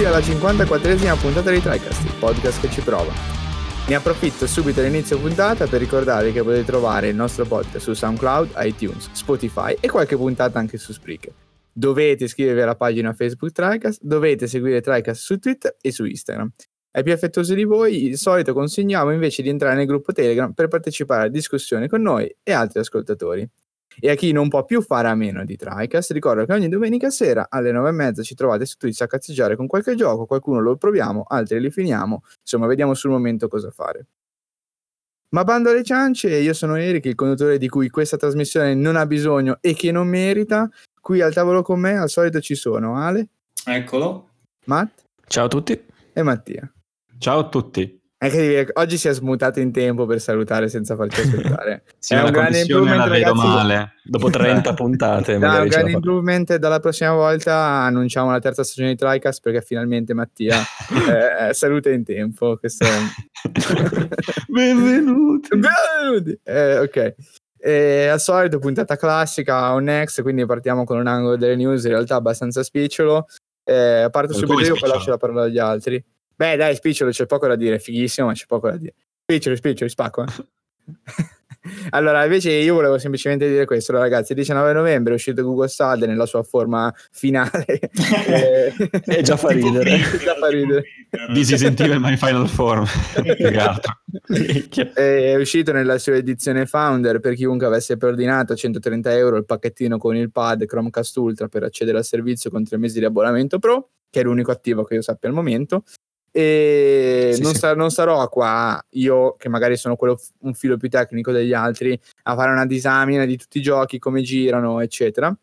Benvenuti alla 54esima puntata di TriCast, il podcast che ci prova. Ne approfitto subito all'inizio puntata per ricordarvi che potete trovare il nostro podcast su SoundCloud, iTunes, Spotify e qualche puntata anche su Spreaker. Dovete iscrivervi alla pagina Facebook TriCast, dovete seguire TriCast su Twitter e su Instagram. Ai più affettuosi di voi, di solito consigliamo invece di entrare nel gruppo Telegram per partecipare a discussioni con noi e altri ascoltatori. E a chi non può più fare a meno di TriCast, ricordo che ogni domenica sera alle 9.30 ci trovate su Twitch a cazzeggiare con qualche gioco, qualcuno lo proviamo, altri li finiamo, insomma vediamo sul momento cosa fare. Ma bando alle ciance, io sono Eric, il conduttore di cui questa trasmissione non ha bisogno e che non merita. Qui al tavolo con me al solito ci sono Ale. Eccolo. Matt. Ciao a tutti. E Mattia. Ciao a tutti. Anche oggi si è smutato in tempo per salutare senza farci aspettare. sì, è un grande improvement, la vedo ragazzi. male. Dopo 30 puntate. no, un grande improvement. Dalla prossima volta annunciamo la terza stagione di TriCast perché finalmente Mattia eh, eh saluta in tempo. Questo è... Benvenuti. Benvenuti. Eh, ok. E al solito puntata classica on next, quindi partiamo con un angolo delle news in realtà abbastanza spicciolo. Eh, parto subito io, poi lascio la parola agli altri. Beh, dai, spicciolo, c'è poco da dire, fighissimo, ma c'è poco da dire. Spicciolo, spicciolo, spacco. Eh. allora, invece io volevo semplicemente dire questo, ragazzi, il 19 novembre è uscito Google Stadia nella sua forma finale. e eh, già fa ridere. già fa ridere. Di si sentiva in my final form. è uscito nella sua edizione Founder per chiunque avesse preordinato a 130 euro il pacchettino con il pad Chromecast Ultra per accedere al servizio con tre mesi di abbonamento Pro, che è l'unico attivo che io sappia al momento. E sì, non, sì. Sar- non, sarò qua io, che magari sono quello f- un filo più tecnico degli altri, a fare una disamina di tutti i giochi, come girano, eccetera.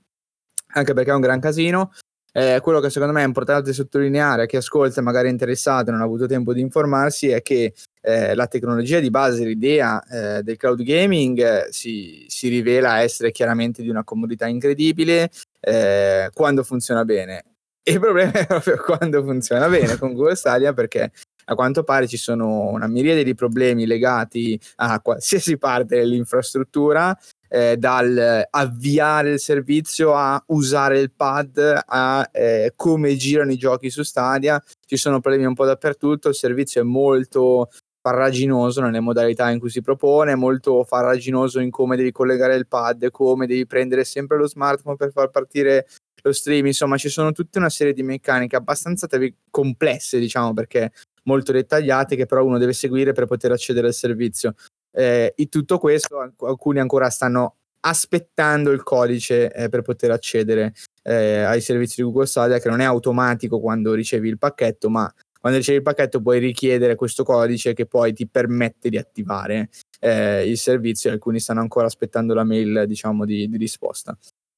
Anche perché è un gran casino. Eh, quello che secondo me è importante sottolineare a chi ascolta e magari è interessato e non ha avuto tempo di informarsi è che eh, la tecnologia di base, l'idea eh, del cloud gaming eh, si, si, rivela essere chiaramente di una comodità incredibile eh, quando funziona bene il problema è proprio quando funziona bene con Google Stadia perché a quanto pare ci sono una miriade di problemi legati a qualsiasi parte dell'infrastruttura, eh, dal avviare il servizio a usare il pad, a eh, come girano i giochi su Stadia. Ci sono problemi un po' dappertutto, il servizio è molto farraginoso nelle modalità in cui si propone, molto farraginoso in come devi collegare il pad, come devi prendere sempre lo smartphone per far partire lo stream, insomma ci sono tutta una serie di meccaniche abbastanza complesse, diciamo, perché molto dettagliate che però uno deve seguire per poter accedere al servizio. Eh, in tutto questo alcuni ancora stanno aspettando il codice eh, per poter accedere eh, ai servizi di Google Stadia che non è automatico quando ricevi il pacchetto ma quando ricevi il pacchetto puoi richiedere questo codice che poi ti permette di attivare eh, il servizio e alcuni stanno ancora aspettando la mail diciamo di, di risposta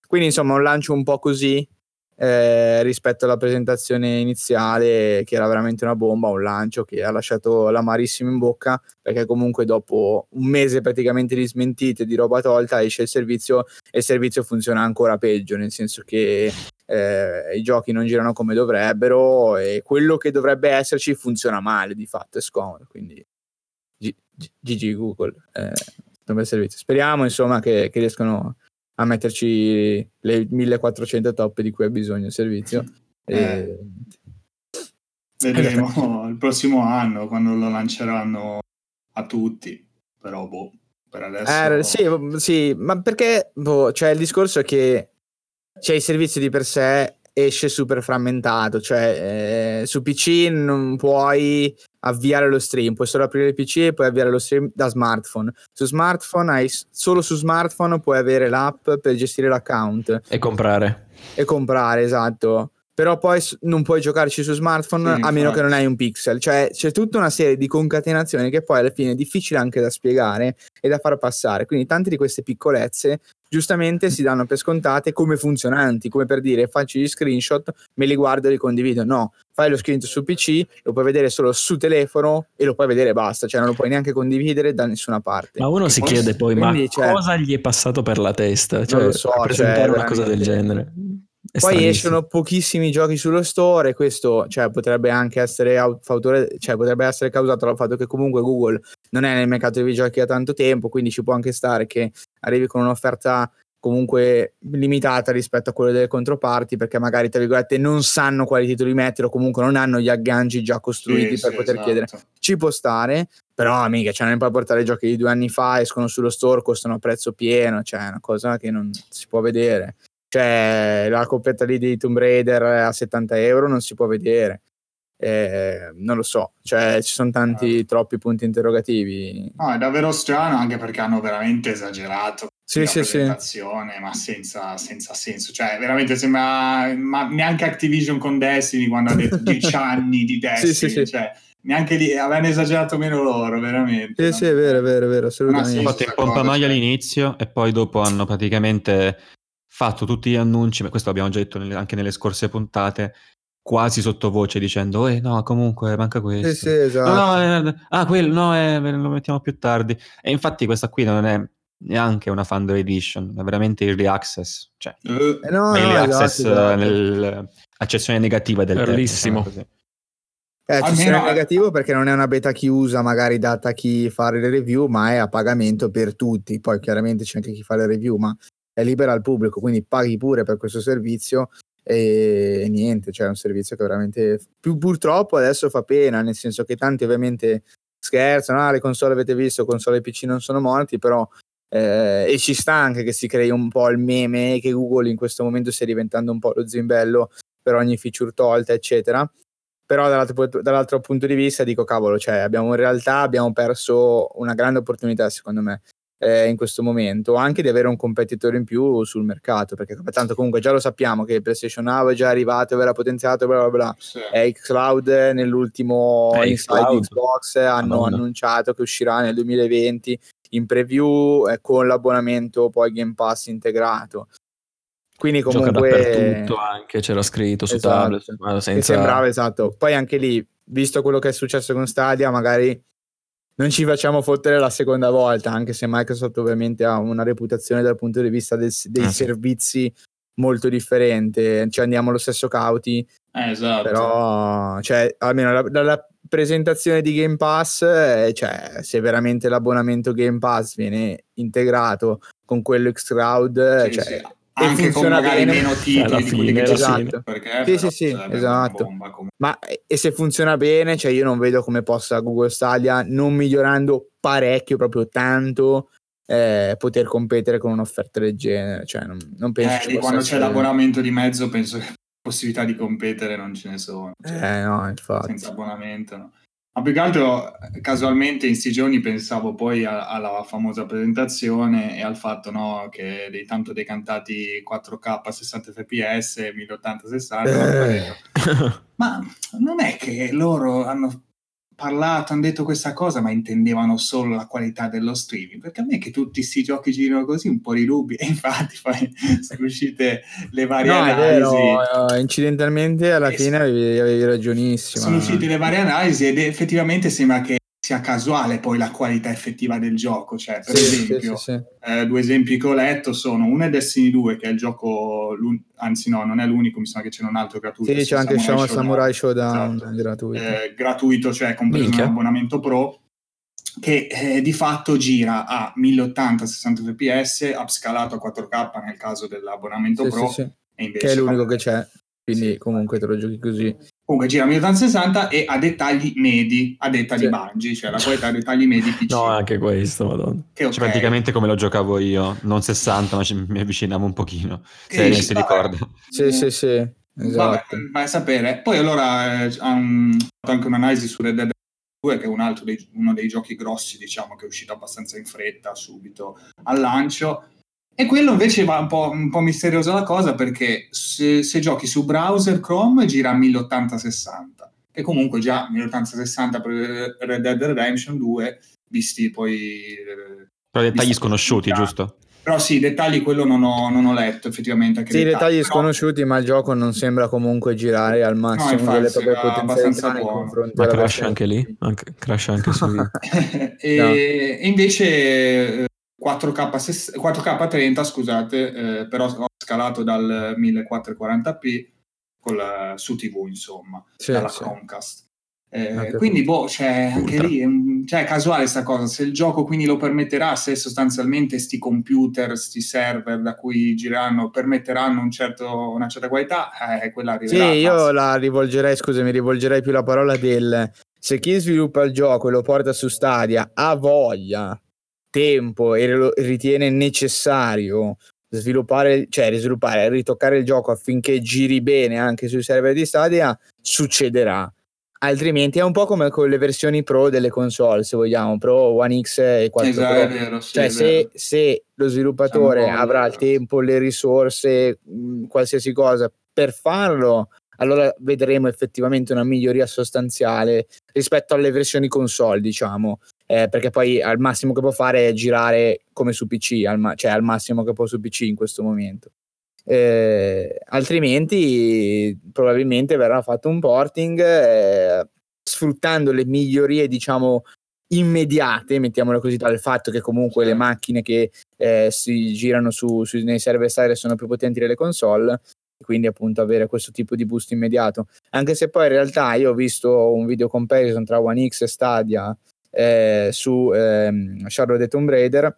quindi insomma un lancio un po' così eh, rispetto alla presentazione iniziale che era veramente una bomba, un lancio che ha lasciato l'amarissimo in bocca perché comunque dopo un mese praticamente di smentite, di roba tolta, esce il servizio e il servizio funziona ancora peggio, nel senso che eh, i giochi non girano come dovrebbero e quello che dovrebbe esserci funziona male di fatto, è scomodo, quindi GG Google. Eh, servizio. Speriamo insomma che, che riescano a metterci le 1400 top di cui ha bisogno il servizio. Eh, vedremo il prossimo anno quando lo lanceranno a tutti, però boh, per adesso... Eh, sì, sì, ma perché boh, cioè, il discorso è che c'è il servizio di per sé esce super frammentato, cioè eh, su PC non puoi avviare lo stream, puoi solo aprire il PC e puoi avviare lo stream da smartphone. Su smartphone hai solo su smartphone puoi avere l'app per gestire l'account e comprare. E comprare, esatto. Però poi non puoi giocarci su smartphone sì, a meno che non hai un pixel. Cioè c'è tutta una serie di concatenazioni che poi alla fine è difficile anche da spiegare e da far passare. Quindi tante di queste piccolezze giustamente si danno per scontate come funzionanti, come per dire faccio gli screenshot, me li guardo e li condivido. No, fai lo screenshot su PC, lo puoi vedere solo su telefono e lo puoi vedere e basta, cioè non lo puoi neanche condividere da nessuna parte. Ma uno e si chiede poi, ma cioè, cosa gli è passato per la testa? Cioè, non lo so, presentare cioè, una cosa del genere. È Poi escono pochissimi giochi sullo store e questo cioè, potrebbe anche essere, fautore, cioè, potrebbe essere causato dal fatto che comunque Google non è nel mercato dei videogiochi da tanto tempo, quindi ci può anche stare che arrivi con un'offerta comunque limitata rispetto a quelle delle controparti perché magari tra virgolette non sanno quali titoli mettere o comunque non hanno gli agganci già costruiti sì, per sì, poter esatto. chiedere. Ci può stare però amica cioè non puoi portare i giochi di due anni fa escono sullo store costano a prezzo pieno cioè è una cosa che non si può vedere cioè la coppetta lì di Tomb Raider a 70 euro non si può vedere eh, non lo so, cioè ci sono tanti, eh. troppi punti interrogativi. No, è davvero strano anche perché hanno veramente esagerato sì, sì, sì. ma senza, senza, senso. Cioè, veramente sembra ma neanche Activision con Destiny quando ha detto 10 anni di Destiny. sì, sì, cioè, neanche lì avevano esagerato meno loro, veramente. Sì, no? sì, è vero, è vero, è vero, assolutamente. Hanno fatto in pompa maglia cioè... all'inizio e poi dopo hanno praticamente fatto tutti gli annunci, ma questo l'abbiamo già detto anche nelle scorse puntate, quasi sottovoce dicendo eh no comunque manca questo. sì, sì, esatto. no, no, eh, ah quello no eh, lo mettiamo più tardi. E infatti questa qui non è neanche una Thunder Edition è veramente early access cioè uh, no, early no, access esatto, esatto. nell'accezione negativa del bellissimo. eh, Almeno... negativo perché non è una beta chiusa magari data a chi fa le review ma è a pagamento per tutti. Poi chiaramente c'è anche chi fa le review ma è libera al pubblico quindi paghi pure per questo servizio e, e niente, cioè è un servizio che veramente più, purtroppo adesso fa pena, nel senso che tanti ovviamente scherzano, ah le console avete visto, console e PC non sono morti, però eh, e ci sta anche che si crei un po' il meme che Google in questo momento stia diventando un po' lo zimbello per ogni feature tolta, eccetera. Però dall'altro, dall'altro punto di vista dico, cavolo, cioè abbiamo in realtà abbiamo perso una grande opportunità, secondo me, eh, in questo momento, anche di avere un competitore in più sul mercato, perché tanto comunque già lo sappiamo che il PlayStation Now è già arrivato, verrà potenziato, bla bla bla. Sì. E Xcloud nell'ultimo eh, Inside Xbox hanno Madonna. annunciato che uscirà nel 2020 in preview eh, con l'abbonamento poi Game Pass integrato. Quindi comunque Gioca dappertutto anche c'era scritto su esatto. tablet, senza... sembrava esatto. Poi anche lì, visto quello che è successo con Stadia, magari non ci facciamo fottere la seconda volta, anche se Microsoft ovviamente ha una reputazione dal punto di vista del, dei ah, servizi sì. molto differente, ci andiamo lo stesso cauti. Eh, esatto. Però, cioè, almeno dalla presentazione di Game Pass, eh, cioè, se veramente l'abbonamento Game Pass viene integrato con quello Xcloud, sì, cioè, sì anche con magari bene. meno titoli di quelli che ci esatto. perché sì, sì, sì, esatto. Ma e se funziona bene, cioè io non vedo come possa Google Stadia non migliorando parecchio, proprio tanto, eh, poter competere con un'offerta del genere. Cioè, non, non penso eh, quando c'è l'abbonamento di mezzo, penso che possibilità di competere non ce ne sono. Cioè, eh, no, infatti. Senza abbonamento, no. Ma più che altro, casualmente in sti giorni pensavo poi a, alla famosa presentazione e al fatto no, che dei tanto decantati 4K a 60 fps, 1080-60. Eh. Ma non è che loro hanno parlato, hanno detto questa cosa, ma intendevano solo la qualità dello streaming. Perché a me che tutti questi giochi girino così un po' di rubi, e infatti poi sono uscite le varie no, analisi. Vero, incidentalmente alla fine avevi, avevi ragionissimo. Sono uscite le varie analisi ed effettivamente sembra che sia casuale poi la qualità effettiva del gioco. Cioè, per sì, esempio, sì, sì, eh, due esempi che ho letto sono uno è Destiny 2, che è il gioco, anzi no, non è l'unico, mi sa che c'è un altro gratuito. Sì, c'è anche Samurai Showdown, Samurai Showdown esatto. gratuito. Eh, gratuito, cioè compreso un abbonamento pro, che eh, di fatto gira a 1080 60 fps, upscalato a 4K nel caso dell'abbonamento pro. E invece che è l'unico che c'è, quindi comunque te lo giochi così. Comunque gira a 1060 e ha dettagli medi, a detta sì. di Bungie, cioè la qualità ha dettagli medi PC. No, anche questo, madonna. Che okay. cioè, praticamente come lo giocavo io, non 60, ma ci, mi avvicinavo un pochino, se si ricorda. Sì, sì, sì, esatto. Vabbè, vai a sapere. Poi allora eh, ha un, fatto anche un'analisi su Red Dead 2, che è un altro dei, uno dei giochi grossi, diciamo, che è uscito abbastanza in fretta, subito al lancio e quello invece va un po', un po misteriosa la cosa perché se, se, giochi su browser Chrome gira a 1080-60, che comunque già 1080-60 per Red Dead Redemption 2, visti poi... Eh, però dettagli sconosciuti, giusto? Però sì, dettagli quello non ho, non ho letto effettivamente. Sì, dettagli, dettagli però... sconosciuti, ma il gioco non sembra comunque girare al massimo no, infatti, delle proprie potenzialità nei confronti Ma crash anche lì? Anche, crash anche su e, no. e invece 4K, 4K 30, scusate, eh, però ho scalato dal 1440p col, su TV, insomma, sì, dalla sì. Chromecast. Eh, quindi, boh, cioè, anche lì cioè, è casuale sta cosa. Se il gioco quindi lo permetterà, se sostanzialmente sti computer, sti server da cui gireranno permetteranno un certo, una certa qualità, eh, quella arriverà. Sì, io la rivolgerei, scusami, rivolgerei più la parola del se chi sviluppa il gioco e lo porta su Stadia ha voglia, tempo e lo ritiene necessario sviluppare, cioè risviluppare, ritoccare il gioco affinché giri bene anche sui server di Stadia, succederà. Altrimenti è un po' come con le versioni pro delle console se vogliamo pro One X e 4 esatto. Vero, sì, cioè se, se, lo sviluppatore Siamo avrà il tempo le risorse mh, qualsiasi cosa per farlo allora vedremo effettivamente una miglioria sostanziale rispetto alle versioni console diciamo eh, perché poi al massimo che può fare è girare come su PC al ma- cioè al massimo che può su PC in questo momento eh, altrimenti probabilmente verrà fatto un porting eh, sfruttando le migliorie diciamo immediate, mettiamolo così, dal fatto che comunque le macchine che eh, si girano su, su, nei server side sono più potenti delle console, quindi appunto avere questo tipo di boost immediato. Anche se poi in realtà io ho visto un video comparison tra One X e Stadia eh, su ehm, Shadow of the Tomb Raider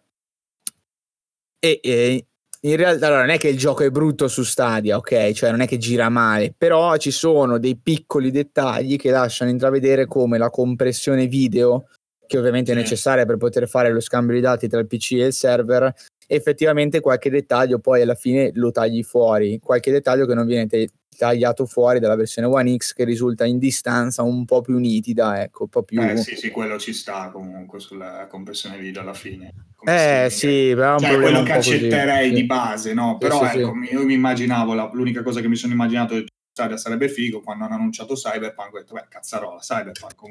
e, e in realtà allora, non è che il gioco è brutto su Stadia, ok? Cioè non è che gira male, però ci sono dei piccoli dettagli che lasciano intravedere come la compressione video, che ovviamente è necessaria per poter fare lo scambio di dati tra il PC e il server, effettivamente qualche dettaglio poi alla fine lo tagli fuori, qualche dettaglio che non viene te- tagliato fuori dalla versione One X che risulta in distanza un po' più nitida, ecco, un po' più... Eh sì, sì, quello ci sta comunque sulla compressione video alla fine. Eh sì, però cioè, quello che accetterei così. di base, no? Però sì, ecco, sì. io mi immaginavo, la, l'unica cosa che mi sono immaginato di sarebbe figo quando hanno annunciato Cyberpunk, ho detto, beh, cazzarola, Cyberpunk,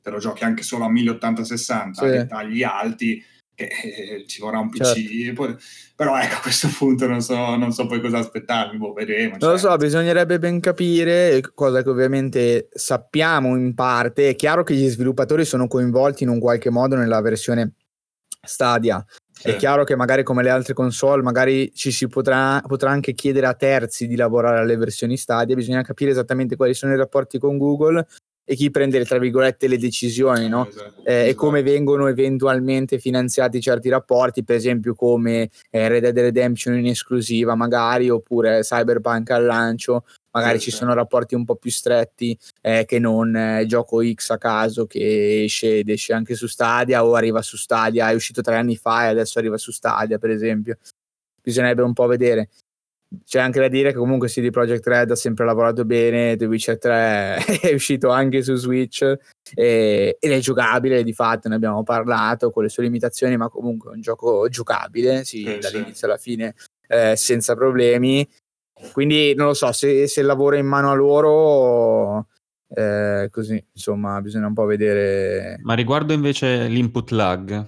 te lo giochi anche solo a 1080-60, sì. dettagli alti, eh, ci vorrà un PC, certo. poi, però ecco a questo punto non so, non so poi cosa aspettarmi, boh, vedremo. Non lo so, bisognerebbe ben capire, cosa che ovviamente sappiamo in parte, è chiaro che gli sviluppatori sono coinvolti in un qualche modo nella versione Stadia, sì. È chiaro che magari come le altre console, magari ci si potrà, potrà, anche chiedere a terzi di lavorare alle versioni Stadia, bisogna capire esattamente quali sono i rapporti con Google e chi prende tra virgolette le decisioni no? esatto, eh, esatto. e come vengono eventualmente finanziati certi rapporti per esempio come eh, Red Dead Redemption in esclusiva magari oppure Cyberpunk al lancio magari esatto. ci sono rapporti un po' più stretti eh, che non eh, gioco X a caso che esce ed esce anche su Stadia o arriva su Stadia è uscito tre anni fa e adesso arriva su Stadia per esempio bisognerebbe un po' vedere c'è anche da dire che comunque CD Projekt Red ha sempre lavorato bene, The Witcher 3 è uscito anche su Switch e, ed è giocabile, di fatto ne abbiamo parlato con le sue limitazioni, ma comunque è un gioco giocabile, sì, eh, dall'inizio sì. alla fine eh, senza problemi. Quindi non lo so, se, se lavora in mano a loro, eh, così insomma bisogna un po' vedere. Ma riguardo invece l'input lag,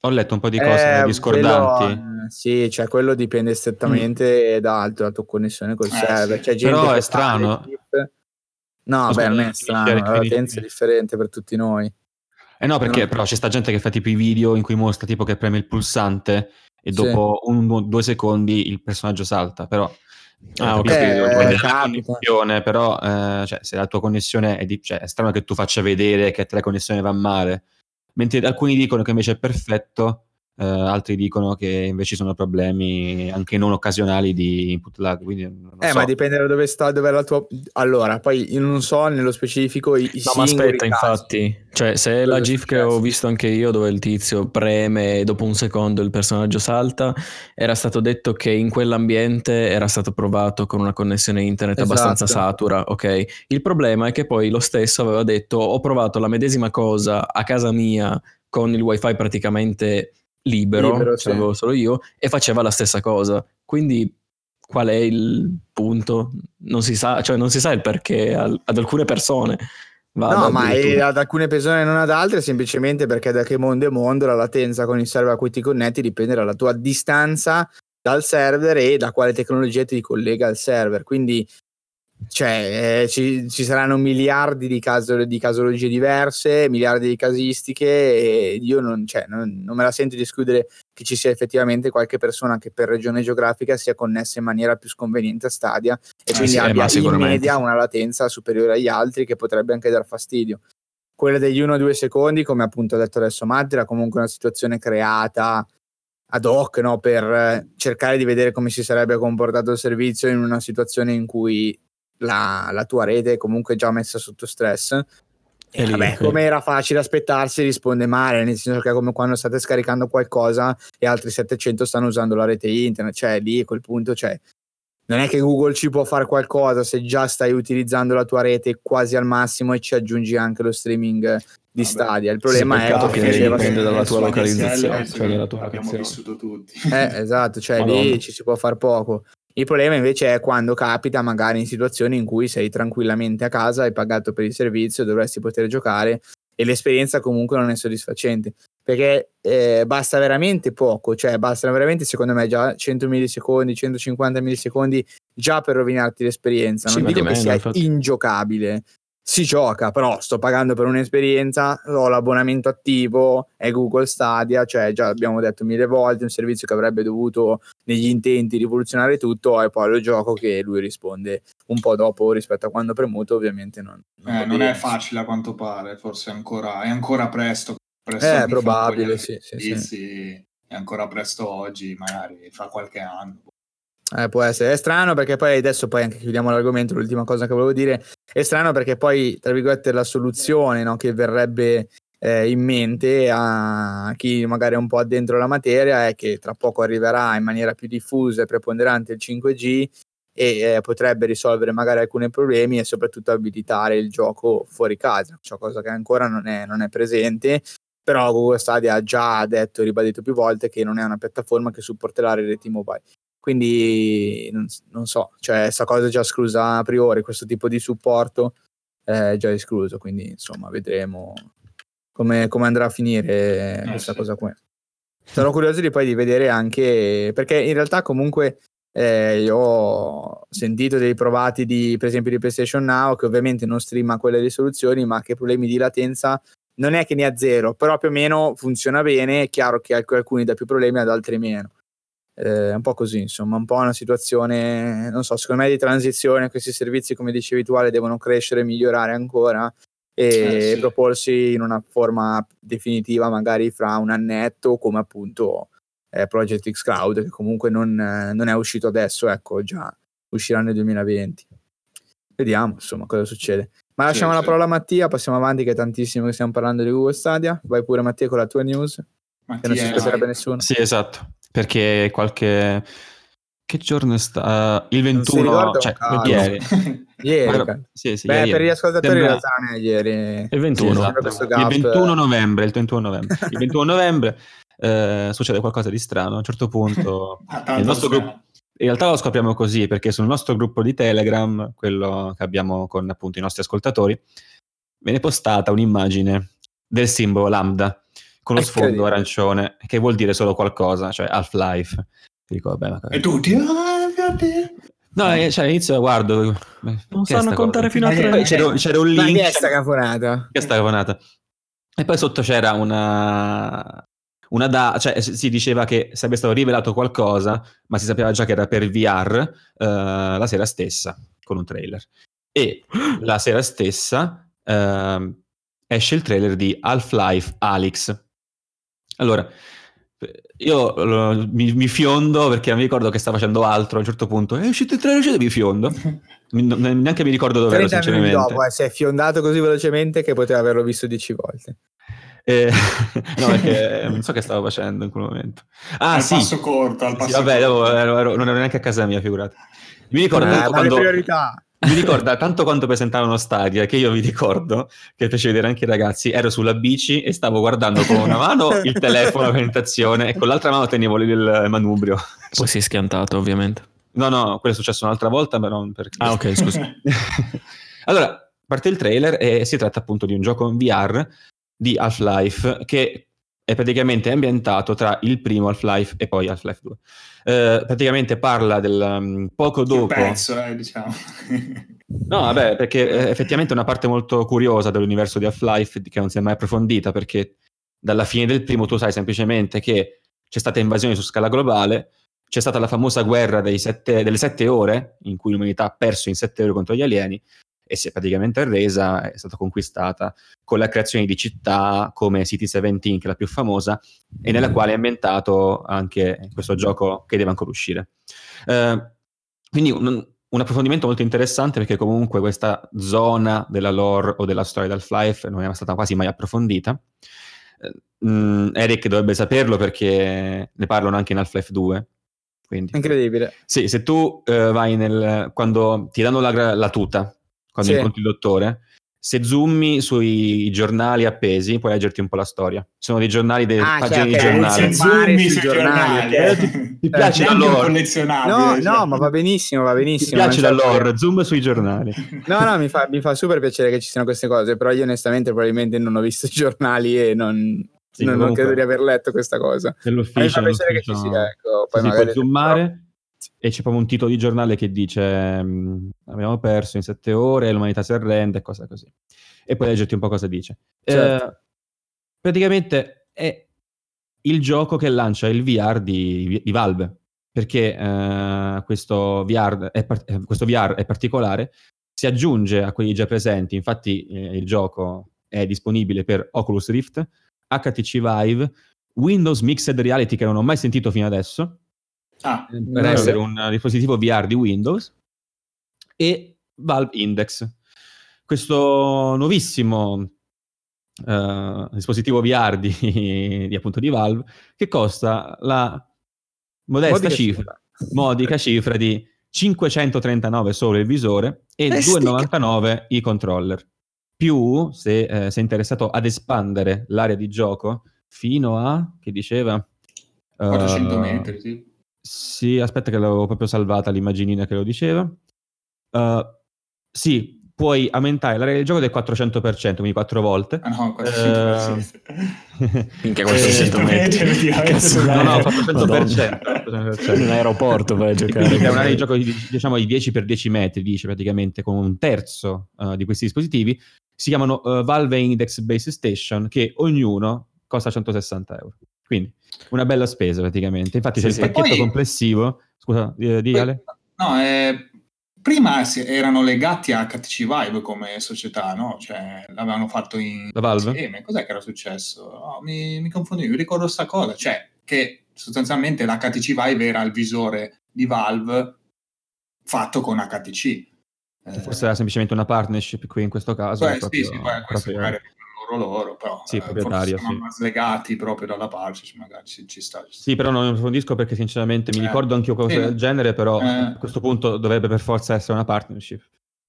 ho letto un po' di cose eh, discordanti. Quello, sì, cioè quello dipende strettamente mm. da, dalla tua connessione col eh, server. Sì. Però è strano. No, beh, non è strano, la latenza è differente per tutti noi. Eh no, perché no. però c'è sta gente che fa tipo i video in cui mostra tipo che preme il pulsante e dopo sì. un, due secondi il personaggio salta, però... Ah, ok, eh, connessione, però eh, cioè, se la tua connessione è, di, cioè, è strano che tu faccia vedere che la connessione va male mentre alcuni dicono che invece è perfetto, eh, altri dicono che invece ci sono problemi anche non occasionali di input lag. Quindi eh, so. ma dipende da dove sta, dove è la tua. Allora, poi io non so nello specifico i, i No, ma aspetta, casi. infatti, cioè, se la GIF che ho visto anche io, dove il tizio preme e dopo un secondo il personaggio salta, era stato detto che in quell'ambiente era stato provato con una connessione internet esatto. abbastanza satura. Ok, il problema è che poi lo stesso aveva detto: Ho provato la medesima cosa a casa mia con il wifi praticamente libero, libero ce l'avevo solo io, e faceva la stessa cosa. Quindi qual è il punto? Non si sa, cioè non si sa il perché ad alcune persone. No, ma ad alcune persone non ad altre, semplicemente perché da che mondo è mondo la latenza con il server a cui ti connetti dipende dalla tua distanza dal server e da quale tecnologia ti collega al server. Quindi Cioè, eh, ci, ci, saranno miliardi di, caso, di, casologie diverse, miliardi di casistiche e io non, cioè, non, non, me la sento di escludere che ci sia effettivamente qualche persona che per regione geografica sia connessa in maniera più sconveniente a Stadia e eh quindi sì, abbia in media una latenza superiore agli altri che potrebbe anche dar fastidio. Quella degli 1-2 secondi, come appunto ha detto adesso Matti, era comunque una situazione creata ad hoc no? per cercare di vedere come si sarebbe comportato il servizio in una situazione in cui la, la tua rete è comunque già messa sotto stress. E lì, vabbè, come era facile aspettarsi, risponde male, nel senso che è come quando state scaricando qualcosa e altri 700 stanno usando la rete internet, cioè lì a quel punto, cioè, non è che Google ci può fare qualcosa se già stai utilizzando la tua rete quasi al massimo e ci aggiungi anche lo streaming di Vabbè. Stadia. Il problema sì, è che dipende dalla tua localizzazione, cioè dalla tua abbiamo vissuto tutti. Eh, esatto, cioè Madonna. lì ci si può fare poco. Il problema invece è quando capita magari in situazioni in cui sei tranquillamente a casa, hai pagato per il servizio, dovresti poter giocare e l'esperienza comunque non è soddisfacente perché eh, basta veramente poco, cioè bastano veramente secondo me già 100 millisecondi, 150 millisecondi già per rovinarti l'esperienza. Non sì, dico che sia infatti. ingiocabile, si gioca, però sto pagando per un'esperienza, ho l'abbonamento attivo, è Google Stadia, cioè già abbiamo detto mille volte, un servizio che avrebbe dovuto negli intenti rivoluzionare tutto e poi lo gioco che lui risponde un po' dopo rispetto a quando premuto, ovviamente non, non, eh, non è facile a quanto pare, forse ancora, è ancora presto. presto è probabile, sì, sì, sì. È ancora presto oggi, magari fra qualche anno. Eh, può essere, è strano perché poi adesso poi anche chiudiamo l'argomento, l'ultima cosa che volevo dire, è strano perché poi tra virgolette la soluzione no, che verrebbe eh, in mente a chi magari è un po' addentro la materia è che tra poco arriverà in maniera più diffusa e preponderante il 5G e eh, potrebbe risolvere magari alcuni problemi e soprattutto abilitare il gioco fuori casa, cioè cosa che ancora non è, non è presente. Però Google Stadia ha già detto e ribadito più volte che non è una piattaforma che supporterà le reti mobile. Quindi non, non so, cioè questa cosa è già esclusa a priori, questo tipo di supporto è già escluso, quindi insomma vedremo come, come andrà a finire eh, questa sì. cosa qui. Sono curioso di poi di vedere anche, perché in realtà comunque eh, io ho sentito dei provati di, per esempio di PlayStation Now che ovviamente non streama quelle risoluzioni ma che problemi di latenza non è che ne ha zero, però più o meno funziona bene, è chiaro che alcuni dà più problemi ad altri meno eh, un po' così, insomma, un po' una situazione, non so, secondo me di transizione, questi servizi come dicevi tu Ale devono crescere, migliorare ancora e eh, sì. proporsi in una forma definitiva magari fra un annetto come appunto eh, Project X Cloud che comunque non, non, è uscito adesso, ecco, già uscirà nel 2020. Vediamo insomma cosa succede. Ma lasciamo sì, la parola a Mattia, passiamo avanti che è tantissimo che stiamo parlando di Google Stadia. Vai pure Mattia con la tua news. Mattia, che non si aspetterebbe nessuno. Sì, esatto perché qualche... Che giorno è stato? il 21, cioè ieri. ieri. Ma, sì, sì, Beh, ieri. per gli ascoltatori Sembra... in realtà è ieri. Il 21, sì, esatto. il 21 novembre, il 21 novembre. Il 21 novembre eh, succede qualcosa di strano. A un certo punto il nostro gruppo in realtà lo scopriamo così perché sul nostro gruppo di Telegram, quello che abbiamo con appunto i nostri ascoltatori, viene postata un'immagine del simbolo lambda con lo sfondo arancione, che vuol dire solo qualcosa, cioè Half-Life. Dico, vabbè, ma... E tutti... Ah, no, eh, cioè all'inizio guardo... Non sanno contare fino a tre. Poi c'era, c'era un link... Ma che è sta cafonata? Che è sta cafonata? E poi sotto c'era una... Una da, cioè si diceva che sarebbe stato rivelato qualcosa, ma si sapeva già che era per VR uh, eh, la sera stessa, con un trailer. E la sera stessa uh, esce il trailer di Half-Life Alyx, allora, io lo, mi, mi, fiondo perché mi ricordo che stava facendo altro a un certo punto. È uscito il trailer, uscito, mi fiondo. Mi, neanche mi ricordo dove ero, sinceramente. dopo, eh, si è fiondato così velocemente che poteva averlo visto dieci volte. Eh, no, perché non so che stavo facendo in quel momento. Ah, al sì. passo corto, al passo sì, vabbè, corto. Ero, ero, non ero neanche a casa mia, figurati. Mi ricordo eh, quando... priorità mi ricorda tanto quanto presentavano Stadia che io vi ricordo che fece vedere anche i ragazzi. Ero sulla bici e stavo guardando con una mano il telefono la presentazione e con l'altra mano tenevo il manubrio. Poi si è schiantato ovviamente. No no quello è successo un'altra volta ma non perché ah ok scusa allora parte il trailer e si tratta appunto di un gioco in VR di Half-Life che è praticamente ambientato tra il primo Half-Life e poi Half-Life 2. Eh, praticamente parla del um, poco dopo... Pezzo, eh, diciamo. No, vabbè, perché eh, effettivamente è una parte molto curiosa dell'universo di Half-Life che non si è mai approfondita, perché dalla fine del primo tu sai semplicemente che c'è stata invasione su scala globale, c'è stata la famosa guerra sette, delle sette ore, in cui l'umanità ha perso in sette ore contro gli alieni, e si è praticamente arresa, è stata conquistata con la creazione di città come City 17, che è la più famosa, e nella quale è ambientato anche questo gioco che deve ancora uscire. Uh, quindi un, un approfondimento molto interessante perché comunque questa zona della lore o della storia del Half-Life non era stata quasi mai approfondita. Mm, Eric dovrebbe saperlo perché ne parlano anche in Half-Life 2. Quindi. Incredibile. Sì, se tu uh, vai nel... quando ti danno la, la tuta, quando sì. incontri il dottore, se zoomi sui giornali appesi, puoi leggerti un po' la storia. Ci sono dei giornali, delle ah, pagine cioè, di giornali. Se zoomi sui giornali, giornali okay. ti, ti piace eh, da collezionabile. No, cioè. no, ma va benissimo, va benissimo. Ti piace da lore, zoom sui giornali. No, no, mi fa, mi fa, super piacere che ci siano queste cose, però io onestamente probabilmente non ho visto i giornali e non, sì, non, non credo di aver letto questa cosa. Nell'ufficio, mi fa piacere che ci sia, ecco. Poi sì, magari puoi zoomare e c'è proprio un titolo di giornale che dice mm, abbiamo perso in sette ore, l'umanità si arrende, cose così. E poi leggerti un po' cosa dice. Certo. Eh, praticamente è il gioco che lancia il VR di, di Valve, perché eh, questo, VR è, eh, questo, VR è, particolare, si aggiunge a quelli già presenti, infatti eh, il gioco è disponibile per Oculus Rift, HTC Vive, Windows Mixed Reality che non ho mai sentito fino adesso, ah, per no, essere un dispositivo VR di Windows e Valve Index. Questo nuovissimo uh, dispositivo VR di, di, appunto di Valve che costa la modesta modica cifra, cifra, modica cifra di 539 solo il visore e eh, 2,99 i controller. Più, se eh, sei interessato ad espandere l'area di gioco fino a, che diceva? 400 uh, metri, sì. Sì, aspetta che l'avevo proprio salvata l'imaginina che lo diceva. Uh, sì, puoi aumentare l'area del gioco del 400%, quindi 4 volte. Ah no, 400%. Uh, Minchia 400 metri. no, no, 400%. 400%. In aeroporto vai a giocare. È un'area di gioco di, diciamo di 10 x 10 metri, dice praticamente, con un terzo uh, di questi dispositivi. Si chiamano uh, Valve Index Base Station, che ognuno costa 160 euro. Quindi una bella spesa praticamente. Infatti sì, c'è sì. il pacchetto poi, complessivo. Scusa, di, di Ale? No, eh, prima erano legati a HTC Vive come società, no? Cioè l'avevano fatto in La Valve? insieme. Cos'è che era successo? No, mi, mi confondevo, mi ricordo sta cosa. Cioè, che sostanzialmente l'HTC Vive era il visore di Valve fatto con HTC. Forse era semplicemente una partnership qui in questo caso. Beh, proprio, sì, sì, poi questo magari loro loro, però sì, proprietario, eh, sono sì. slegati proprio dalla Parsis, magari ci, ci, sta, ci, Sì, però non approfondisco perché sinceramente mi eh, ricordo anche io cose sì. del genere, però eh. a questo punto dovrebbe per forza essere una partnership.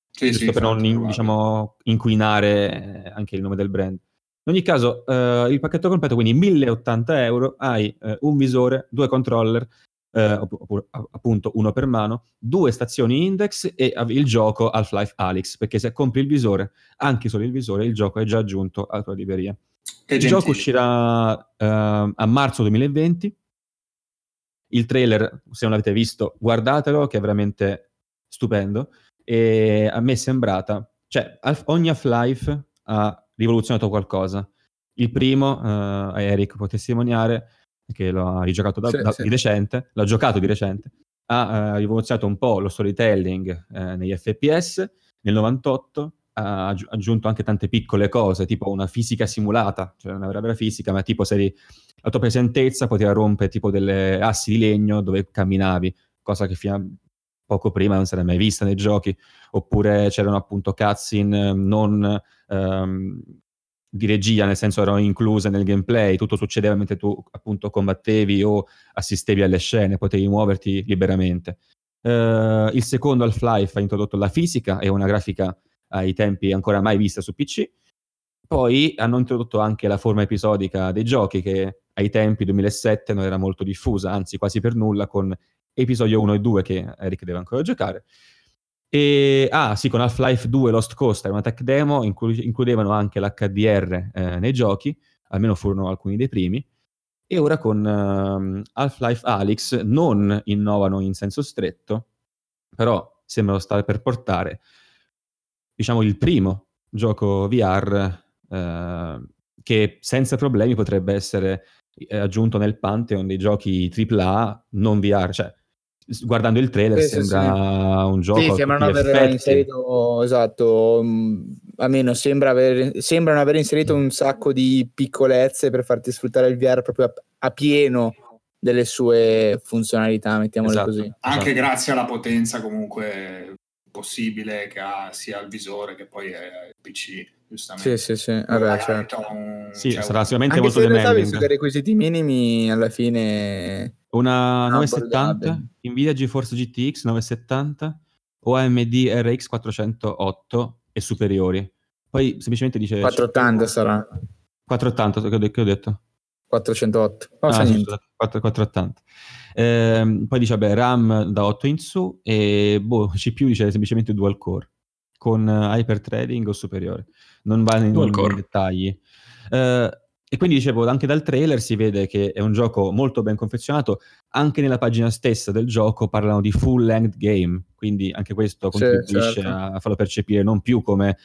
Sì, giusto per non in, diciamo, inquinare eh, anche il nome del brand. In ogni caso, eh, il pacchetto completo, quindi 1080 euro, hai eh, un visore, due controller, eh, appunto uno per mano, due stazioni index e il gioco Half-Life Alyx, perché se compri il visore, anche solo il visore, il gioco è già aggiunto alla tua libreria. Che il gentile. gioco uscirà uh, a marzo 2020. Il trailer, se non l'avete visto, guardatelo, che è veramente stupendo. E a me è sembrata, cioè, ogni Half-Life ha rivoluzionato qualcosa. Il primo, uh, Eric può testimoniare, che l'ha rigiocato da, sì, da, sì. di recente, l'ha giocato di recente, ha uh, rivoluzionato un po' lo storytelling uh, negli FPS, nel 98 ha aggiunto anche tante piccole cose, tipo una fisica simulata, cioè una vera, vera fisica, ma tipo se la tua presentezza poteva rompere tipo delle assi di legno dove camminavi, cosa che fino a poco prima non si era mai vista nei giochi, oppure c'erano appunto cutscene non um, di regia, nel senso erano incluse nel gameplay, tutto succedeva mentre tu appunto combattevi o assistevi alle scene, potevi muoverti liberamente. Uh, il secondo Half-Life ha introdotto la fisica e una grafica ai tempi ancora mai vista su PC. Poi hanno introdotto anche la forma episodica dei giochi che ai tempi 2007 non era molto diffusa, anzi quasi per nulla, con episodio 1 e 2 che Eric deve ancora giocare. E, ah, sì, con Half-Life 2 Lost Coast era una tech demo, inclu- includevano anche l'HDR eh, nei giochi, almeno furono alcuni dei primi. E ora con uh, Half-Life Alyx non innovano in senso stretto, però sembrano stare per portare diciamo, il primo gioco VR eh, che senza problemi potrebbe essere eh, aggiunto nel pantheon dei giochi AAA non VR, cioè guardando il trailer sì, sembra sì. un gioco sì, sembrano aver inserito esatto mm, almeno sembra aver, sembrano aver inserito un sacco di piccolezze per farti sfruttare il VR proprio a, a pieno delle sue funzionalità mettiamole esatto, così anche esatto. grazie alla potenza comunque possibile che ha sia il visore che poi è il PC giustamente. Sì, sì, sì. Vabbè, certo. un, sì cioè, sarà sicuramente molto demanding. Visto che i requisiti minimi alla fine... Una 970, Nvidia GeForce GTX 970 o AMD RX 408 e superiori. Poi semplicemente dice... 480 sarà. 480, che ho detto? 408. Oh, ah, sì, 480. Eh, poi dice, vabbè, RAM da 8 in su e boh, CPU dice semplicemente dual core con hyper trading o superiore. Non va nei, nei dettagli. Eh, e quindi dicevo, anche dal trailer si vede che è un gioco molto ben confezionato, anche nella pagina stessa del gioco parlano di full length game, quindi anche questo contribuisce sì, certo. a farlo percepire non più come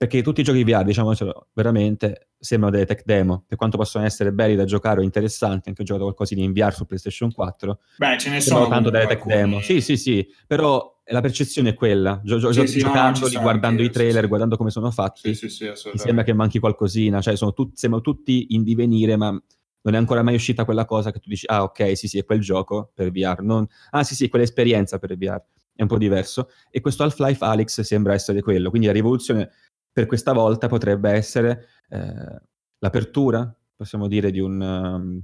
perché tutti i giochi VR, diciamocelo veramente, sembrano delle tech demo, per quanto possono essere belli da giocare o interessanti, anche ho giocato qualcosa di in VR su PlayStation 4. Beh, ce ne sono tanto delle tech demo. Sì, sì, sì, però la percezione è quella, Gio- gio- sì, sì, giocandoli, no, guardando i trailer, sì, guardando come sono fatti, mi sembra che manchi qualcosina, cioè tut- sembrano tutti in divenire, ma non è ancora mai uscita quella cosa che tu dici, ah ok, sì, sì, è quel gioco per VR, non... ah sì, sì, è quell'esperienza per VR, è un po' diverso. E questo Half-Life Alyx sembra essere quello, quindi la rivoluzione per questa volta potrebbe essere eh, l'apertura, possiamo dire, di, un, um,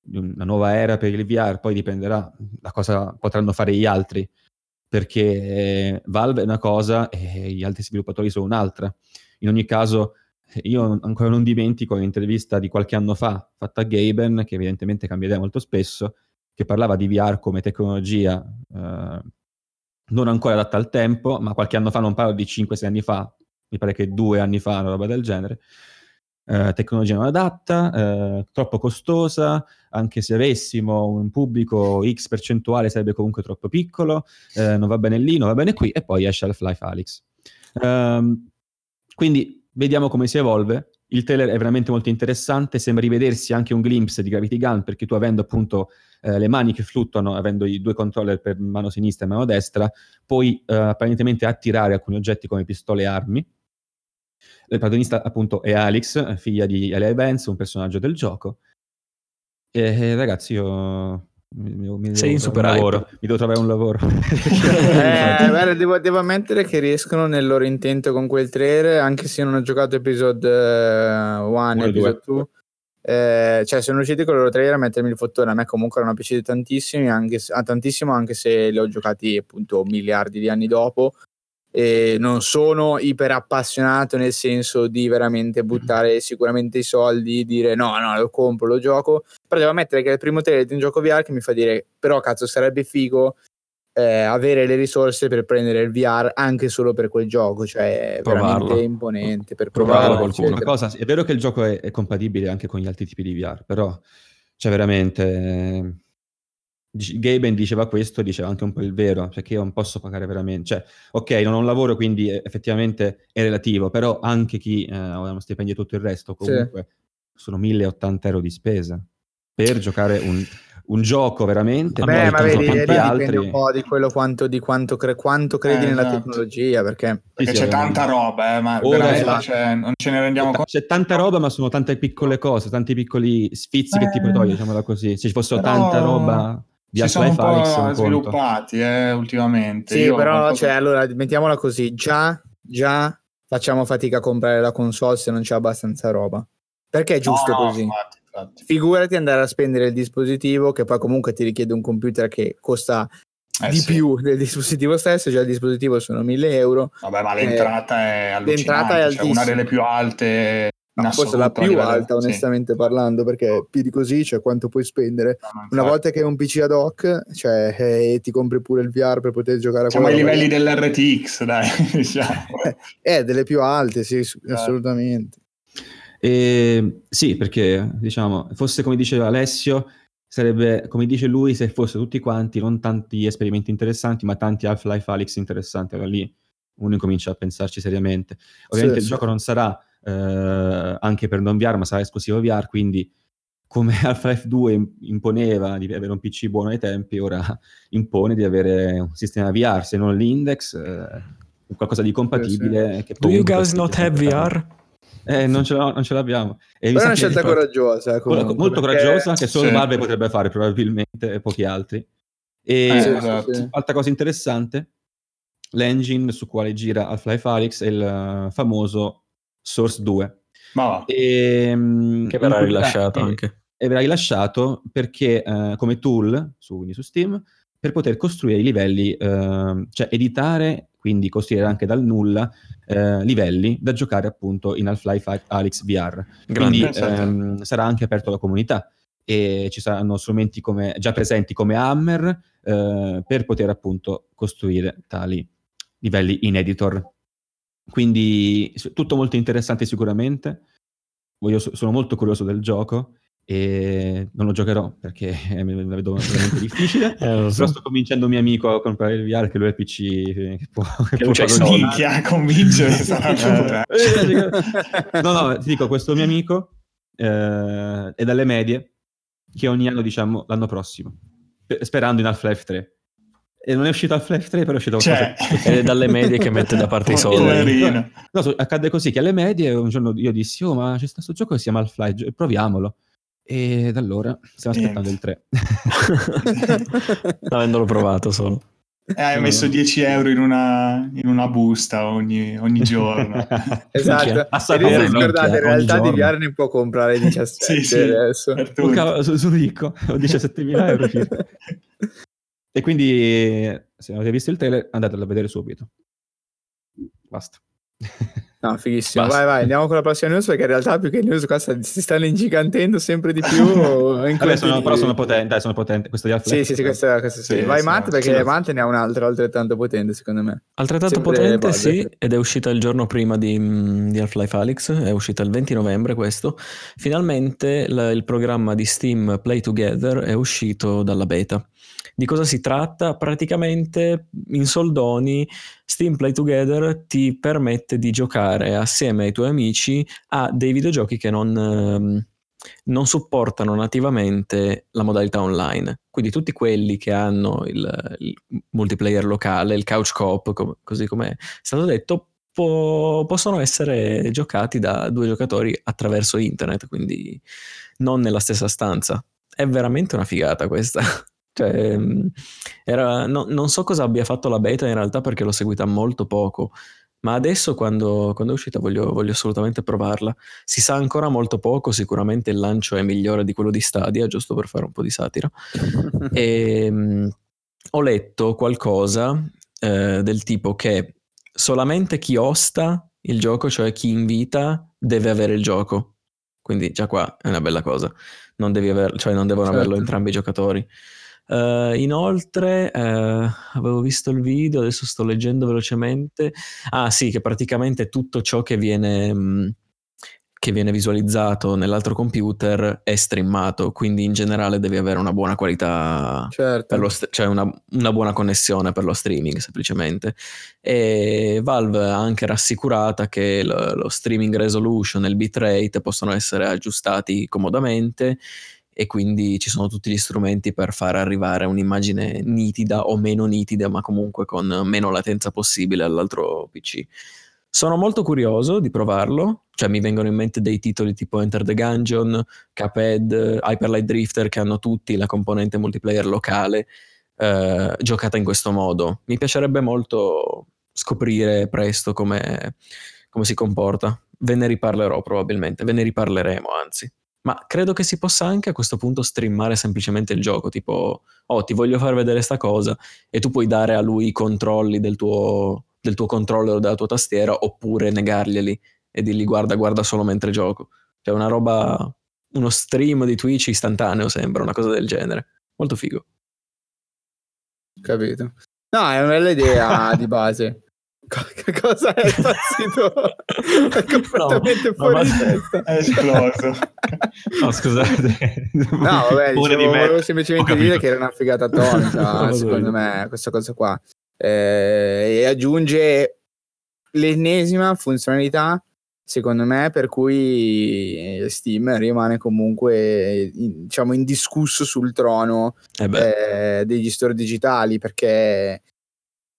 di, una nuova era per il VR, poi dipenderà da cosa potranno fare gli altri, perché Valve è una cosa e gli altri sviluppatori sono un'altra. In ogni caso, io ancora non dimentico un'intervista di qualche anno fa fatta a Gaben, che evidentemente cambia idea molto spesso, che parlava di VR come tecnologia eh, non ancora adatta al tempo, ma qualche anno fa, non parlo di 5-6 anni fa, mi pare che due anni fa, una roba del genere. Eh, tecnologia non adatta, eh, troppo costosa, anche se avessimo un pubblico X percentuale sarebbe comunque troppo piccolo, eh, non va bene lì, non va bene qui, e poi esce Half-Life Alyx. Ehm, quindi vediamo come si evolve. Il trailer è veramente molto interessante, sembra rivedersi anche un glimpse di Gravity Gun, perché tu avendo appunto eh, le mani che fluttuano, avendo i due controller per mano sinistra e mano destra, puoi eh, apparentemente attirare alcuni oggetti come pistole e armi, il protagonista appunto è Alex, figlia di Elia Benz, un personaggio del gioco. E, e ragazzi, io mi, mi Sei in super lavoro, mi devo trovare un lavoro. eh, guarda, devo, devo, ammettere che riescono nel loro intento con quel trailer, anche se non ho giocato episode 1 e episode 2. Eh, cioè sono riusciti con il loro trailer a mettermi il fottone a me comunque erano piaciuti tantissimi anche, ah, tantissimo anche se li ho giocati appunto miliardi di anni dopo e non sono iper appassionato nel senso di veramente buttare sicuramente i soldi, dire no, no, lo compro, lo gioco, però devo ammettere che è il primo trailer di un gioco VR che mi fa dire però cazzo sarebbe figo eh, avere le risorse per prendere il VR anche solo per quel gioco, cioè è veramente imponente per provarlo. provarlo cosa, è vero che il gioco è, è compatibile anche con gli altri tipi di VR, però cioè veramente Gaben diceva questo, diceva anche un po' il vero, perché io non posso pagare veramente, cioè, ok, non ho un lavoro, quindi effettivamente è relativo, però anche chi eh, ha uno stipendio e tutto il resto, comunque sì. sono 1080 euro di spesa per giocare un, un gioco veramente. Beh, ma vedi, tanti altri... un po' di quello quanto, di quanto, cre- quanto credi eh, nella esatto. tecnologia, perché, perché c'è tanta roba, eh, ma Ora, esatto. cioè, non ce ne rendiamo conto. C'è tanta roba, ma sono tante piccole cose, tanti piccoli sfizi che ti puoi togliere, diciamola così. Se ci fosse Però... tanta roba di si sono un po' sviluppati eh, ultimamente. Sì, Io però, cioè, allora, mettiamola così, già, già facciamo fatica a comprare la console se non c'è abbastanza roba. Perché è giusto no, così? infatti, infatti. Figurati andare a spendere il dispositivo che poi comunque ti richiede un computer che costa eh, di sì. più del dispositivo stesso, già il dispositivo sono 1000 euro. Vabbè, ma l'entrata eh, è allucinante, l'entrata è cioè una delle più alte No, forse la più alta, onestamente sì. parlando, perché più di così, cioè quanto puoi spendere. No, Una volta che hai un PC ad hoc, cioè, eh, ti compri pure il VR per poter giocare a Siamo ai livelli dell'RTX, dai. diciamo. eh, delle più alte, sì, eh. assolutamente. Eh, sì, perché diciamo, fosse come diceva Alessio, sarebbe come dice lui, se fosse tutti quanti, non tanti esperimenti interessanti, ma tanti Half-Life Alyx interessanti. Allora lì uno incomincia a pensarci seriamente. Ovviamente sì, il sì. gioco non sarà eh, anche per non VR, ma sarà esclusivo VR, quindi come Half-Life 2 imponeva di avere un PC buono ai tempi, ora impone di avere un sistema VR, se non l'Index, eh, qualcosa di compatibile. Sì, sì. Do you guys not have VR? Eh, non, ce non, ce l'abbiamo. E Però è una scelta coraggiosa. Comunque, molto perché... coraggiosa che solo sì. Valve potrebbe fare probabilmente e pochi altri. E eh, esatto. altra cosa interessante, l'engine su quale gira Half-Life Alyx è il famoso Source 2. Ma e, ehm, che verrà rilasciato anche. E verrà rilasciato perché uh, come tool su, quindi su Steam per poter costruire i livelli, uh, cioè editare, quindi costruire anche dal nulla uh, livelli da giocare appunto in Half-Life Alyx VR. Quindi um, sarà anche aperto alla comunità e ci saranno strumenti come, già presenti come Hammer per poter appunto costruire tali livelli in editor. Quindi tutto molto interessante sicuramente. Voglio, sono molto curioso del gioco e non lo giocherò perché la vedo veramente difficile. eh, so. Sto convincendo un mio amico a comprare il VR che lui è PC che può, che che può minchia convincere no no ti dico questo mio amico eh, è dalle medie che ogni anno diciamo l'anno prossimo sperando in Half-Life 3 e non è uscito Half-Life 3, però è uscito cioè... Ed è dalle medie che mette da parte i soldi. No, accadde così che alle medie un giorno io dissi, oh ma c'è questo gioco che si chiama Half-Life, proviamolo. E da allora stiamo aspettando Niente. il 3. Avendolo provato solo. Eh, hai messo 10 euro in una, in una busta ogni, ogni giorno. esatto. A sapere, scordate, in realtà di VR ne può comprare 17 sì, sì, adesso. Sono, sono ricco, ho 17.000 euro circa. E quindi, se non avete visto il trailer, andatelo a vedere subito. Basta. No, fighissimo. Basta. Vai, vai, andiamo con la prossima news perché in realtà più che news qua si stanno ingigantendo sempre di più. Vabbè, sono, però sono potenti, dai, sono potenti. Questo di Sì, sì, sì, questo, questo sì. sì. Vai Matt perché sì. Matt ne ha un altro altrettanto potente secondo me. Altrettanto sempre potente, sì, ed è uscita il giorno prima di, di Half-Life Alyx, è uscita il 20 novembre questo. Finalmente la, il programma di Steam Play Together è uscito dalla beta. Di cosa si tratta? Praticamente in soldoni Steam Play Together ti permette di giocare assieme ai tuoi amici a dei videogiochi che non, ehm, non supportano nativamente la modalità online. Quindi tutti quelli che hanno il, il multiplayer locale, il couch com- così come è stato detto, po- possono essere giocati da due giocatori attraverso internet, quindi non nella stessa stanza. È veramente una figata questa. Cioè, mm, era, no, non so cosa abbia fatto la beta in realtà perché l'ho seguita molto poco, ma adesso quando, quando è uscita voglio, voglio, assolutamente provarla. Si sa ancora molto poco, sicuramente il lancio è migliore di quello di Stadia, giusto per fare un po' di satira. e mm, ho letto qualcosa eh, del tipo che solamente chi osta il gioco, cioè chi invita, deve avere il gioco. Quindi già qua è una bella cosa. Non, aver, cioè non devono certo. averlo entrambi i giocatori. Uh, inoltre, uh, avevo visto il video, adesso sto leggendo velocemente. Ah, sì, che praticamente tutto ciò che viene, mh, mm, che viene visualizzato nell'altro computer è streamato, quindi in generale devi avere una buona qualità, certo. st- cioè una, una, buona connessione per lo streaming semplicemente. E Valve ha anche rassicurata che lo, lo streaming resolution e il bitrate possono essere aggiustati comodamente e quindi ci sono tutti gli strumenti per far arrivare un'immagine nitida o meno nitida, ma comunque con meno latenza possibile all'altro PC. Sono molto curioso di provarlo, cioè mi vengono in mente dei titoli tipo Enter the Gungeon, Cuphead, Hyperlight Drifter che hanno tutti la componente multiplayer locale eh, giocata in questo modo. Mi piacerebbe molto scoprire presto come si comporta. Ve ne riparlerò probabilmente, ve ne riparleremo anzi. Ma credo che si possa anche a questo punto streamare semplicemente il gioco, tipo, oh, ti voglio far vedere sta cosa, e tu puoi dare a lui i controlli del tuo, del tuo controller o della tua tastiera, oppure negarglieli e dirgli guarda, guarda solo mentre gioco. Cioè una roba, uno stream di Twitch istantaneo sembra, una cosa del genere. Molto figo. Capito. No, è una bella idea di base. Che cosa è impazzito? è completamente no, fuori di testa. È esploso. no, scusate. No, vabbè, dicevo, volevo semplicemente dire che era una figata atomica, secondo me, questa cosa qua. Eh, e aggiunge l'ennesima funzionalità secondo me, per cui Steam rimane comunque diciamo indiscusso sul trono eh eh, degli store digitali, perché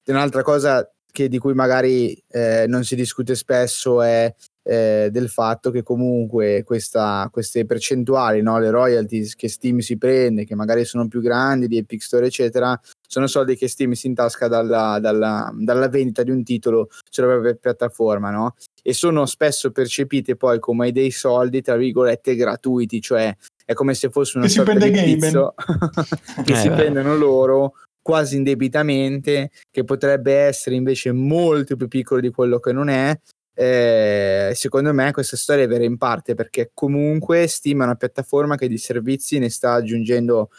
un'altra cosa che, di cui magari eh, non si discute spesso è eh, del fatto che comunque questa, queste percentuali, no, le royalties che Steam si prende, che magari sono più grandi di Epic Store, eccetera, sono soldi che Steam si intasca dalla, dalla, dalla vendita di un titolo sulla propria piattaforma, no? E sono spesso percepite poi come dei soldi, tra virgolette, gratuiti, cioè è come se fosse una che sorta di pizzo che eh, si beh. prendono loro quasi indebitamente, che potrebbe essere invece molto più piccolo di quello che non è, eh, secondo me questa storia è vera in parte perché comunque Steam è una piattaforma che di servizi ne sta aggiungendo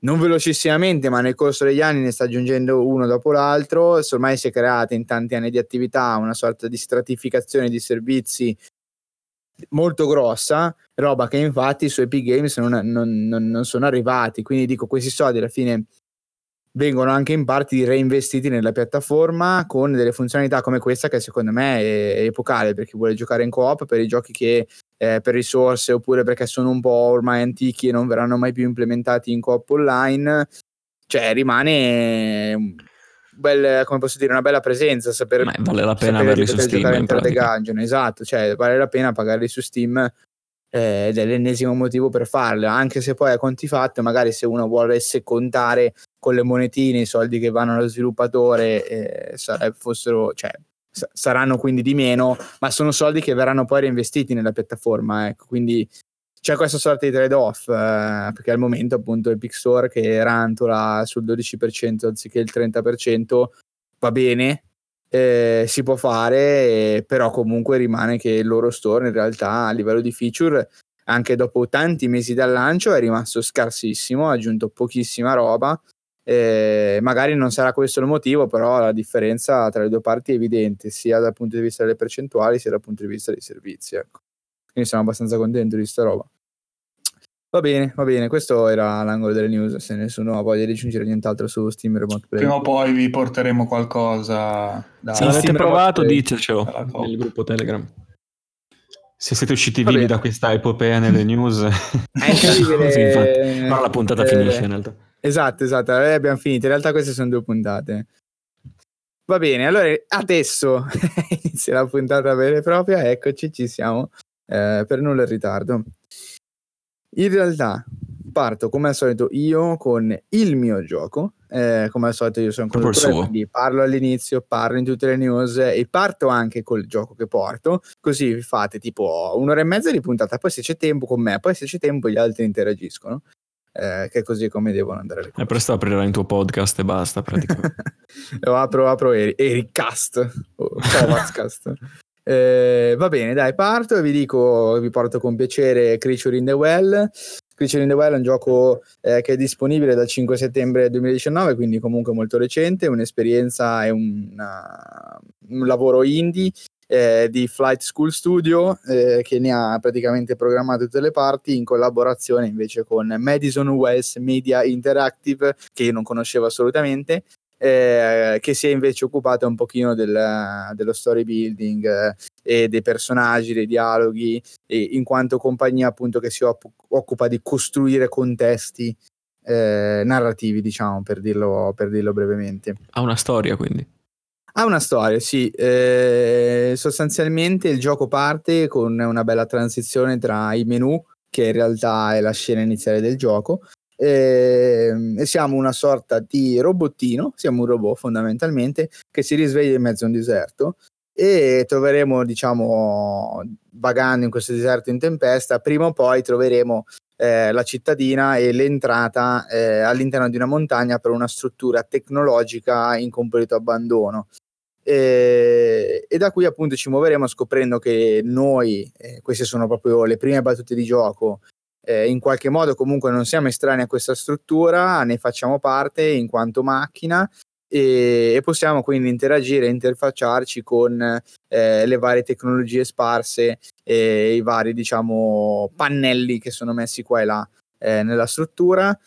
non velocissimamente, ma nel corso degli anni ne sta aggiungendo uno dopo l'altro. Ormai si è creata in tanti anni di attività una sorta di stratificazione di servizi molto grossa, roba che infatti su Epic Games non, non, non, non sono arrivati. Quindi dico, questi soldi alla fine vengono anche in parte reinvestiti nella piattaforma con delle funzionalità come questa che secondo me è, epocale per chi vuole giocare in coop, per i giochi che eh, per risorse oppure perché sono un po' ormai antichi e non verranno mai più implementati in coop online, cioè rimane bel, come posso dire, una bella presenza saper, Ma vale la pena averli su Steam in Dungeon, esatto, cioè vale la pena pagarli su Steam eh, ed è l'ennesimo motivo per farlo, anche se poi a conti fatti, magari se uno volesse contare con le monetine i soldi che vanno allo sviluppatore eh, fossero, cioè, s- saranno quindi di meno, ma sono soldi che verranno poi reinvestiti nella piattaforma, ecco, quindi c'è questa sorta di trade-off, eh, perché al momento appunto Epic Store che rantola sul 12% anziché il 30% va bene, eh, si può fare, eh, però comunque rimane che il loro store in realtà a livello di feature, anche dopo tanti mesi dal lancio, è rimasto scarsissimo, ha aggiunto pochissima roba. Eh, magari non sarà questo il motivo, però la differenza tra le due parti è evidente, sia dal punto di vista delle percentuali, sia dal punto di vista dei servizi. Ecco. Quindi sono abbastanza contento di sta roba. Va bene, va bene, questo era l'angolo delle news, se nessuno ha voglia di aggiungere nient'altro su Steam Remote Play. Prima o poi vi porteremo qualcosa da Se l'avete provato ditecelo nel gruppo Telegram. Se siete usciti vivi da questa epopea nelle news, è incredibile. sì, infatti. Ma la puntata eh, finisce in realtà. Esatto, esatto, allora abbiamo finito. In realtà queste sono due puntate. Va bene, allora adesso inizia la puntata vera e propria. Eccoci, ci siamo. Eh, per nulla in ritardo. In realtà parto come al solito io con il mio gioco. Eh, come al solito io sono conduttore, quindi parlo all'inizio, parlo in tutte le news e parto anche col gioco che porto. Così vi fate tipo un'ora e mezza di puntata, poi se c'è tempo con me, poi se c'è tempo gli altri interagiscono. Eh, che è così come devono andare le cose. E presto aprirai il tuo podcast e basta praticamente. Lo apro, apro Ericast o Povazcast. Eh, va bene, dai, parto e vi dico, vi porto con piacere Creature in the Well. Creature in the Well è un gioco eh, che è disponibile dal 5 settembre 2019, quindi comunque molto recente, un'esperienza e una, un lavoro indie eh, di Flight School Studio eh, che ne ha praticamente programmato tutte le parti in collaborazione invece con Madison West Media Interactive che io non conoscevo assolutamente eh, che si è invece occupata un pochino del, dello story building eh, e dei personaggi, dei dialoghi, in quanto compagnia appunto che si op- occupa di costruire contesti eh, narrativi, diciamo, per dirlo, per dirlo brevemente. Ha una storia quindi. Ha una storia, sì. Eh, sostanzialmente il gioco parte con una bella transizione tra i menu, che in realtà è la scena iniziale del gioco, e, ehm, e siamo una sorta di robottino, siamo un robot fondamentalmente, che si risveglia in mezzo a un deserto e troveremo, diciamo, vagando in questo deserto in tempesta, prima o poi troveremo eh, la cittadina e l'entrata eh, all'interno di una montagna per una struttura tecnologica in completo abbandono. E, e da qui appunto ci muoveremo scoprendo che noi, eh, queste sono proprio le prime battute di gioco, eh, in qualche modo comunque non siamo estranei a questa struttura, ne facciamo parte in quanto macchina e, e possiamo quindi interagire e interfacciarci con eh, le varie tecnologie sparse e i vari diciamo pannelli che sono messi qua e là eh, nella struttura.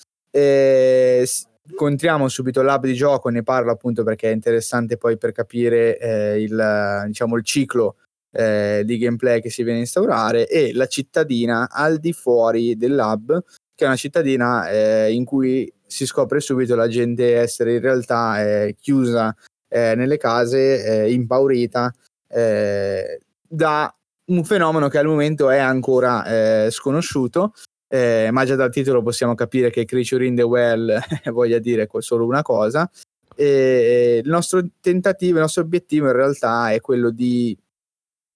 incontriamo subito l'hub di gioco, ne parlo appunto perché è interessante poi per capire eh, il, diciamo, il ciclo eh, di gameplay che si viene a instaurare e la cittadina al di fuori dell'hub, che è una cittadina eh, in cui si scopre subito la gente essere in realtà eh, chiusa eh, nelle case, eh, impaurita da un fenomeno che al momento è ancora sconosciuto eh, ma già dal titolo possiamo capire che Creature in the Well voglia dire solo una cosa. E il nostro tentativo, il nostro obiettivo in realtà è quello di,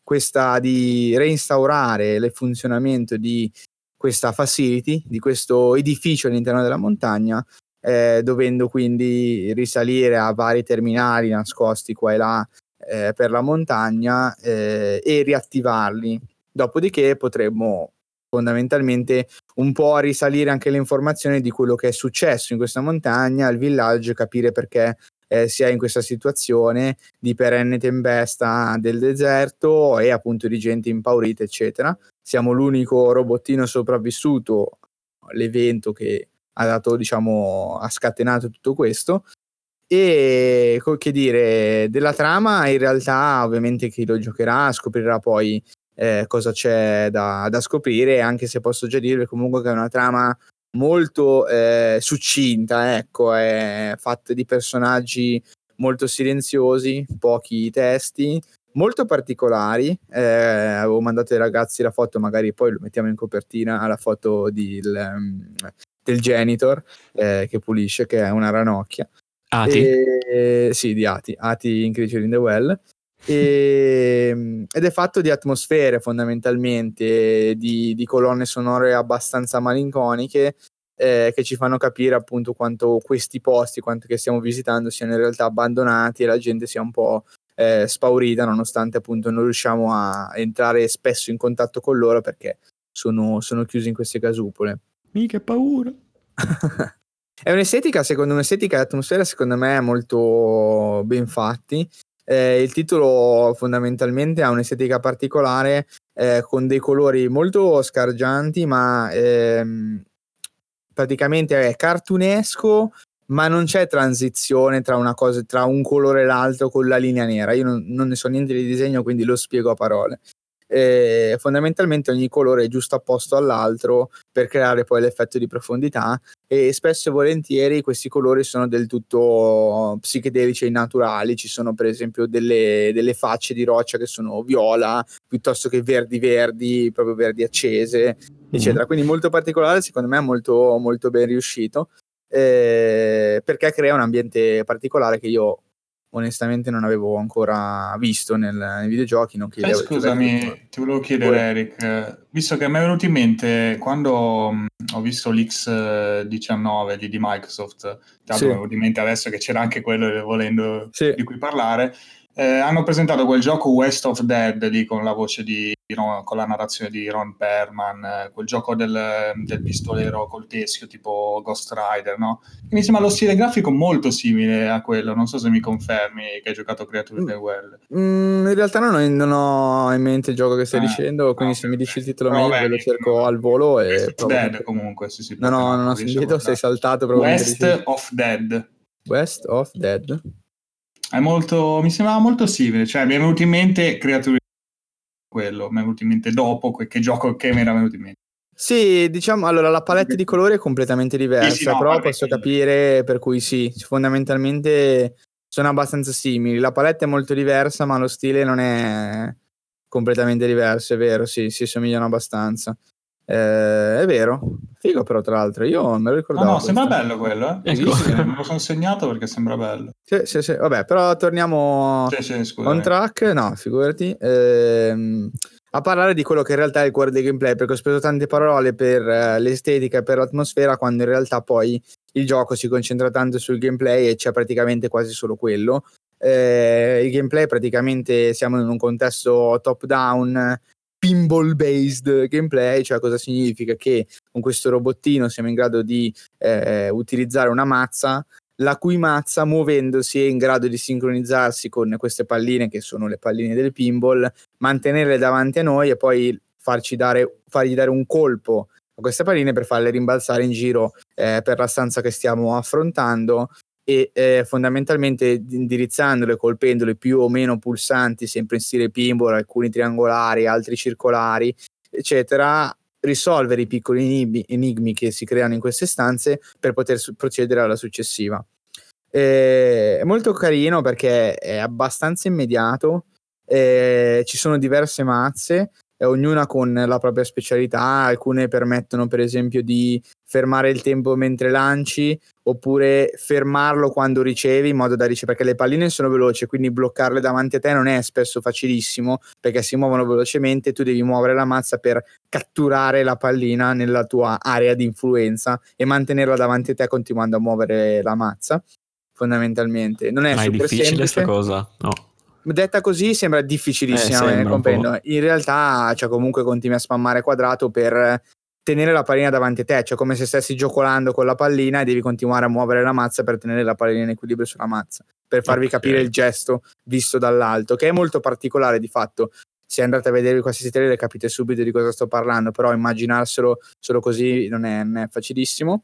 questa, di reinstaurare il funzionamento di questa facility, di questo edificio all'interno della montagna, eh, dovendo quindi risalire a vari terminali nascosti qua e là eh, per la montagna eh, e riattivarli. Dopodiché potremmo fondamentalmente un po' risalire anche le informazioni di quello che è successo in questa montagna, al villaggio, capire perché eh, si è in questa situazione di perenne tempesta del deserto e appunto di gente impaurita, eccetera. Siamo l'unico robottino sopravvissuto all'evento che ha dato, diciamo, ha scatenato tutto questo. E che dire, della trama in realtà ovviamente chi lo giocherà scoprirà poi eh, cosa c'è da, da, scoprire, anche se posso già dirvi comunque che è una trama molto eh, succinta, ecco, è fatta di personaggi molto silenziosi, pochi testi, molto particolari. Eh, avevo mandato ai ragazzi la foto, magari poi lo mettiamo in copertina, la foto di, il, um, del janitor eh, che pulisce, che è una ranocchia. Ati? E, sì, di Ati, Ati in Creature in the Well. E, ehm, ed è fatto di atmosfere fondamentalmente, di, di colonne sonore abbastanza malinconiche eh, che ci fanno capire appunto quanto questi posti, quanto che stiamo visitando siano in realtà abbandonati e la gente sia un po' eh, spaurita nonostante appunto non riusciamo a entrare spesso in contatto con loro perché sono, sono chiusi in queste casupole. Mica paura! è un'estetica, secondo un'estetica e atmosfera secondo me molto ben fatti eh, il titolo fondamentalmente ha un'estetica particolare eh, con dei colori molto scargianti, ma ehm, praticamente è cartunesco, ma non c'è transizione tra cosa, tra un colore e l'altro con la linea nera. Io non, non ne so niente di disegno, quindi lo spiego a parole eh, fondamentalmente ogni colore è giusto apposto all'altro per creare poi l'effetto di profondità e spesso e volentieri questi colori sono del tutto psichedelici e naturali, ci sono per esempio delle, delle facce di roccia che sono viola piuttosto che verdi verdi, proprio verdi accese, mm-hmm. eccetera. Quindi molto particolare, secondo me molto, molto ben riuscito. Eh, perché crea un ambiente particolare che io onestamente non avevo ancora visto nel, nei videogiochi. Non eh, scusami, ti volevo chiedere, Poi. Eric, visto che mi è venuto in mente quando mh, ho visto l'X19 di, di Microsoft, tanto sì. mi è venuto in mente adesso che c'era anche quello volendo sì. di cui parlare. Eh, hanno presentato quel gioco West of Dead lì con la voce di Ron, con la narrazione di Ron Perman, eh, quel gioco del, del, pistolero col teschio tipo Ghost Rider, no? E mi sembra lo stile grafico molto simile a quello, non so se mi confermi che hai giocato Creature in the Well. Mm, in realtà non ho, non ho, in mente il gioco che stai eh, dicendo, quindi no, se mi dici il titolo meglio ve lo cerco al volo e... West of Dead comunque, sì sì. No, no, non ho sentito, sei saltato West of Dead. West of Dead. È molto, mi sembrava molto simile, cioè mi è venuto in mente Creature quello, mi è venuto in mente dopo che gioco che mi era venuto in mente. Sì, diciamo, allora la palette di colori è completamente diversa, sì, sì, no, però posso capire per cui sì, fondamentalmente sono abbastanza simili. La palette è molto diversa, ma lo stile non è completamente diverso, è vero, sì, si somigliano abbastanza. Eh, è vero, figo però tra l'altro, io me lo ricordavo. No, no, sembra bello quello, eh? Ecco. Sì, me lo sono segnato perché sembra bello. Sì, sì, sì, vabbè, però torniamo sì, sì, on track, no, figurati, ehm, a parlare di quello che in realtà è il cuore del gameplay, perché ho speso tante parole per uh, l'estetica e per l'atmosfera, quando in realtà poi il gioco si concentra tanto sul gameplay e c'è praticamente quasi solo quello. Eh, il gameplay praticamente siamo in un contesto top down pinball based gameplay, cioè cosa significa che con questo robottino siamo in grado di eh, utilizzare una mazza la cui mazza muovendosi è in grado di sincronizzarsi con queste palline che sono le palline del pinball, mantenerle davanti a noi e poi farci dare, fargli dare un colpo a queste palline per farle rimbalzare in giro eh, per la stanza che stiamo affrontando e eh, fondamentalmente indirizzandole, colpendole più o meno pulsanti, sempre in stile pinball, alcuni triangolari, altri circolari, eccetera, risolvere i piccoli enigmi, che si creano in queste stanze per poter su- procedere alla successiva. Eh, è molto carino perché è abbastanza immediato, eh, ci sono diverse mazze eh, ognuna con la propria specialità, alcune permettono per esempio di fermare il tempo mentre lanci oppure fermarlo quando ricevi in modo da ricevere perché le palline sono veloci quindi bloccarle davanti a te non è spesso facilissimo perché si muovono velocemente tu devi muovere la mazza per catturare la pallina nella tua area di influenza e mantenerla davanti a te continuando a muovere la mazza fondamentalmente. Non è Ma è difficile questa cosa? No detta così sembra difficilissima, eh, comprendo. In realtà, cioè, comunque continui a spammare quadrato per tenere la pallina davanti a te, cioè come se stessi giocolando con la pallina e devi continuare a muovere la mazza per tenere la pallina in equilibrio sulla mazza, per farvi okay. capire il gesto visto dall'alto, che è molto particolare di fatto. Se andate a vedere qualsiasi trailer capite subito di cosa sto parlando, però immaginarselo solo così non è, non è facilissimo.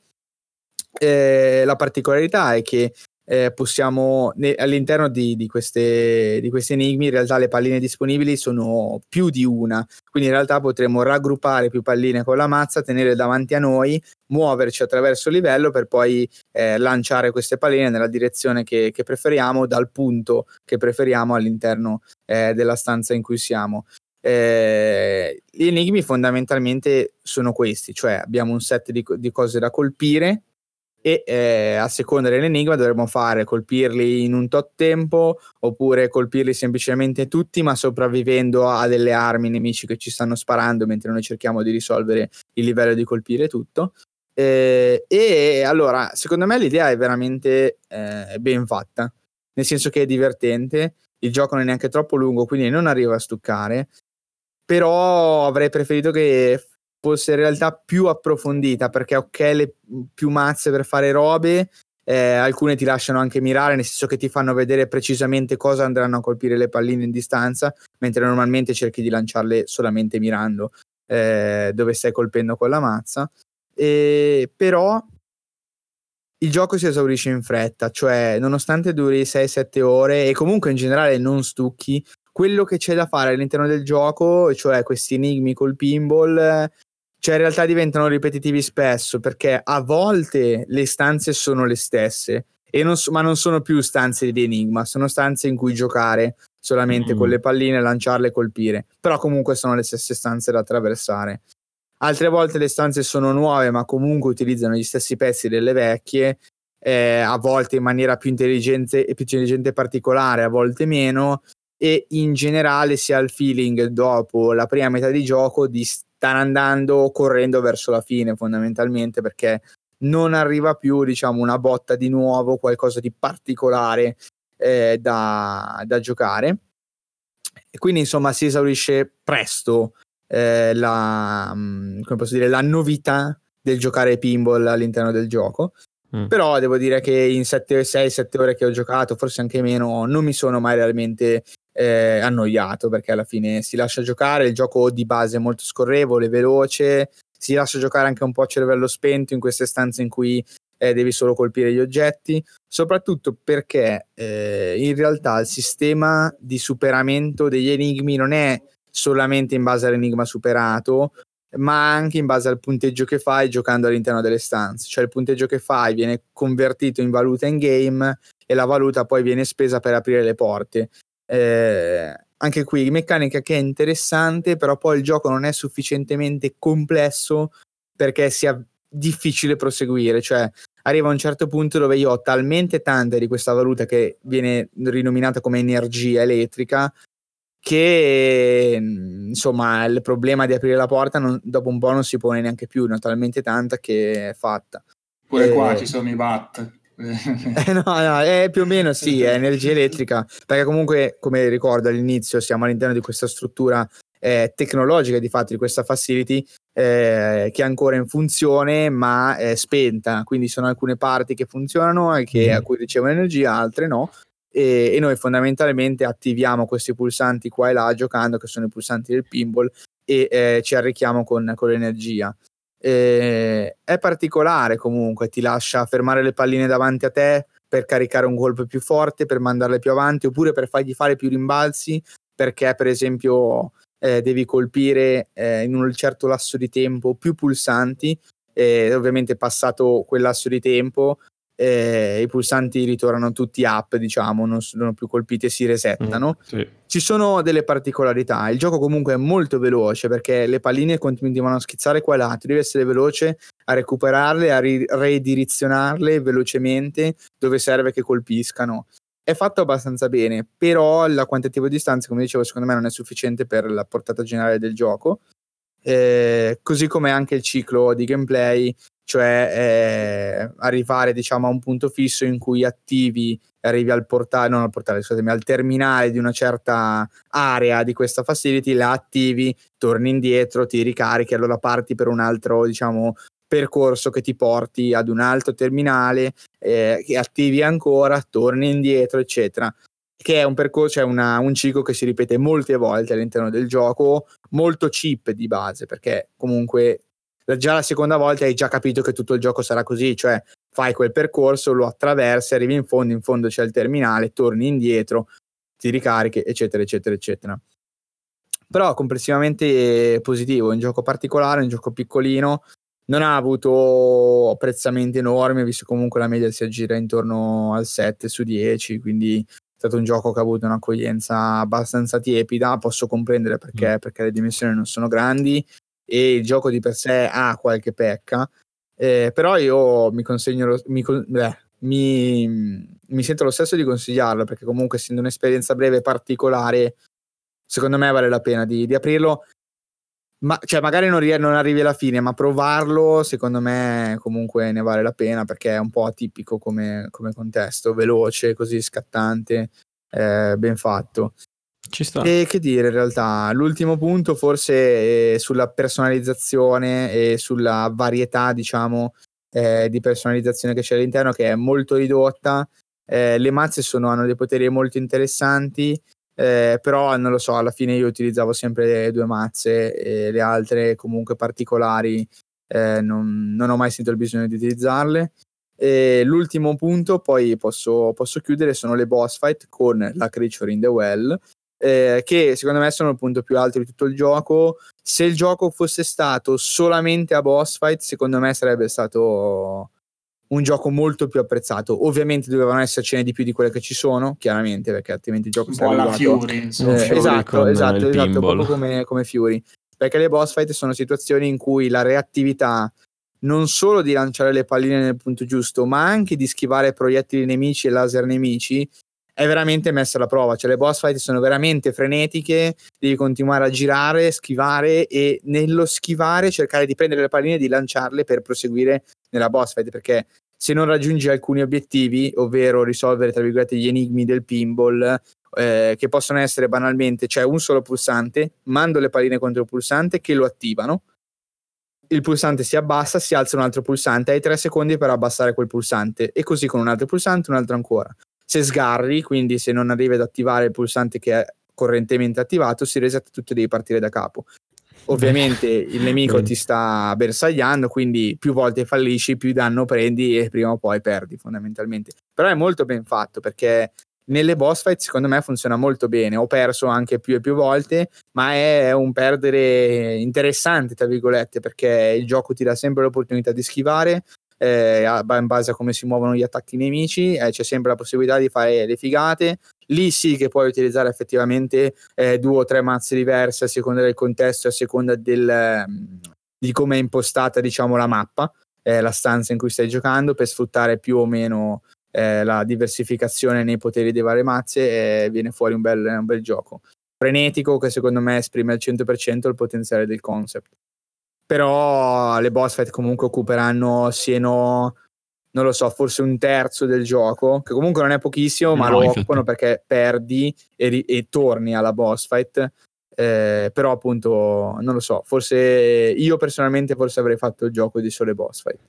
Eh, la particolarità è che eh, possiamo ne, all'interno di, di, queste, di, questi enigmi in realtà le palline disponibili sono più di una. Quindi in realtà potremo raggruppare più palline con la mazza tenere davanti a noi muoverci attraverso il livello per poi eh, lanciare queste palline nella direzione che, che, preferiamo dal punto che preferiamo all'interno eh, della stanza in cui siamo. Eh, gli enigmi fondamentalmente sono questi cioè abbiamo un set di, di cose da colpire e eh, a seconda dell'enigma dovremo fare colpirli in un tot tempo oppure colpirli semplicemente tutti ma sopravvivendo a delle armi nemici che ci stanno sparando mentre noi cerchiamo di risolvere il livello di colpire tutto. Eh, e allora secondo me l'idea è veramente eh, ben fatta. Nel senso che è divertente il gioco non è neanche troppo lungo quindi non arriva a stuccare. Però avrei preferito che fosse in realtà più approfondita perché ok le più mazze per fare robe eh, alcune ti lasciano anche mirare nel senso che ti fanno vedere precisamente cosa andranno a colpire le palline in distanza mentre normalmente cerchi di lanciarle solamente mirando eh, dove stai colpendo con la mazza. E, però il gioco si esaurisce in fretta cioè nonostante duri 6-7 ore e comunque in generale non stucchi quello che c'è da fare all'interno del gioco, cioè questi enigmi col pinball, cioè in realtà diventano ripetitivi spesso perché a volte le stanze sono le stesse, non so, ma non sono più stanze di enigma, sono stanze in cui giocare solamente mm. con le palline, lanciarle e colpire, però comunque sono le stesse stanze da attraversare. Altre volte le stanze sono nuove, ma comunque utilizzano gli stessi pezzi delle vecchie, eh, a volte in maniera più intelligente e più intelligente e particolare, a volte meno, e in generale si ha il feeling dopo la prima metà di gioco di stanno andando correndo verso la fine fondamentalmente perché non arriva più diciamo una botta di nuovo qualcosa di particolare eh, da, da, giocare e quindi insomma si esaurisce presto eh, la, mm, come posso dire, la novità del giocare pinball all'interno del gioco mm. però devo dire che in 6-7 ore che ho giocato forse anche meno non mi sono mai realmente eh, annoiato perché alla fine si lascia giocare, il gioco di base è molto scorrevole, veloce, si lascia giocare anche un po' a cervello spento in queste stanze in cui eh, devi solo colpire gli oggetti, soprattutto perché eh, in realtà il sistema di superamento degli enigmi non è solamente in base all'enigma superato, ma anche in base al punteggio che fai giocando all'interno delle stanze. Cioè il punteggio che fai viene convertito in valuta in game e la valuta poi viene spesa per aprire le porte. Eh, anche qui meccanica che è interessante, però poi il gioco non è sufficientemente complesso perché sia difficile proseguire. Cioè, arriva a un certo punto dove io ho talmente tanta di questa valuta che viene rinominata come energia elettrica che insomma il problema di aprire la porta non, dopo un po' non si pone neanche più, ne ho talmente tanta che è fatta. Pure eh, qua ci sono i watt. Eh, no, no, è più o meno sì, è energia elettrica, perché comunque, come ricordo all'inizio, siamo all'interno di questa struttura eh, tecnologica di fatto di questa facility eh, che è ancora in funzione ma è spenta, quindi sono alcune parti che funzionano e che, mm. a cui ricevono energia, altre no. E, e, noi fondamentalmente attiviamo questi pulsanti qua e là giocando, che sono i pulsanti del pinball, e eh, ci arricchiamo con, con l'energia. Eh, è particolare comunque, ti lascia fermare le palline davanti a te per caricare un colpo più forte, per mandarle più avanti, oppure per fargli fare più rimbalzi, perché per esempio eh, devi colpire eh, in un certo lasso di tempo più pulsanti, ovviamente passato quel lasso di tempo eh, i pulsanti ritornano tutti up, diciamo, non sono più colpiti e si resettano. Mm, sì. Ci sono delle particolarità. Il gioco comunque è molto veloce perché le palline continuano a schizzare qua e là. Tu devi essere veloce a recuperarle, a ri- ridirezionarle velocemente dove serve che colpiscano. È fatto abbastanza bene, però la quantitativo di distanza, come dicevo, secondo me non è sufficiente per la portata generale del gioco. Eh, così come anche il ciclo di gameplay cioè eh, arrivare diciamo a un punto fisso in cui attivi arrivi al portale, non al portale, scusatemi, al terminale di una certa area di questa facility, la attivi, torni indietro, ti ricarichi, allora parti per un altro, diciamo, percorso che ti porti ad un altro terminale, eh, che attivi ancora, torni indietro, eccetera. Che è un percorso, cioè una, un ciclo che si ripete molte volte all'interno del gioco, molto cheap di base, perché comunque già la seconda volta hai già capito che tutto il gioco sarà così, cioè fai quel percorso, lo attraversi, arrivi in fondo, in fondo c'è il terminale, torni indietro, ti ricarichi, eccetera, eccetera, eccetera. Però complessivamente positivo, è un gioco particolare, un gioco piccolino, non ha avuto apprezzamenti enormi, visto comunque la media si aggira intorno al 7 su 10, quindi è stato un gioco che ha avuto un'accoglienza abbastanza tiepida, posso comprendere perché, mm. perché le dimensioni non sono grandi e il gioco di per sé ha qualche pecca, eh, però io mi consegno, mi, beh, mi, mi, sento lo stesso di consigliarlo perché comunque essendo un'esperienza breve particolare, secondo me vale la pena di, di aprirlo. Ma, cioè, magari non, non, arrivi alla fine, ma provarlo secondo me comunque ne vale la pena perché è un po' atipico come, come contesto, veloce, così scattante, eh, ben fatto. Ci sta. E che dire in realtà, l'ultimo punto forse sulla personalizzazione e sulla varietà, diciamo, eh, di personalizzazione che c'è all'interno, che è molto ridotta. Eh, le mazze sono, hanno dei poteri molto interessanti, eh, però non lo so, alla fine io utilizzavo sempre due mazze e le altre comunque particolari eh, non, non, ho mai sentito il bisogno di utilizzarle. E l'ultimo punto, poi posso, posso chiudere, sono le boss fight con la Creature in the Well, eh, che secondo me sono il punto più alto di tutto il gioco. Se il gioco fosse stato solamente a boss fight, secondo me sarebbe stato un gioco molto più apprezzato. Ovviamente dovevano essercene di più di quelle che ci sono, chiaramente, perché altrimenti il gioco un sarebbe arrivato... Fury, eh, Fury esatto, esatto, esatto, proprio come, come Fury. Perché le boss fight sono situazioni in cui la reattività non solo di lanciare le palline nel punto giusto, ma anche di schivare proiettili nemici e laser nemici è veramente messa alla prova. Cioè, le boss fight sono veramente frenetiche, devi continuare a girare, schivare e nello schivare cercare di prendere le palline e di lanciarle per proseguire nella boss fight. Perché se non raggiungi alcuni obiettivi, ovvero risolvere tra virgolette gli enigmi del pinball, eh, che possono essere banalmente, cioè un solo pulsante, mando le palline contro il pulsante che lo attivano. Il pulsante si abbassa, si alza un altro pulsante, hai tre secondi per abbassare quel pulsante, e così con un altro pulsante, un altro ancora se sgarri, quindi se non arrivi ad attivare il pulsante che è correntemente attivato, si resetta tutto e devi partire da capo. Ovviamente il nemico ti sta bersagliando, quindi più volte fallisci, più danno prendi e prima o poi perdi fondamentalmente. Però è molto ben fatto perché nelle boss fight secondo me funziona molto bene. Ho perso anche più e più volte, ma è un perdere interessante, tra virgolette, perché il gioco ti dà sempre l'opportunità di schivare, eh, in base a come si muovono gli attacchi nemici, eh, c'è sempre la possibilità di fare le figate. Lì sì che puoi utilizzare effettivamente eh, due o tre mazze diverse a seconda del contesto, a seconda del, di come è impostata diciamo, la mappa, eh, la stanza in cui stai giocando, per sfruttare più o meno eh, la diversificazione nei poteri delle varie mazze e viene fuori un bel, un bel gioco. Frenetico che secondo me esprime al 100% il potenziale del concept però le boss fight comunque occuperanno siano non lo so, forse un terzo del gioco, che comunque non è pochissimo, ma no, lo occupano perché perdi e, e, torni alla boss fight. Eh, però appunto, non lo so, forse io personalmente forse avrei fatto il gioco di sole boss fight.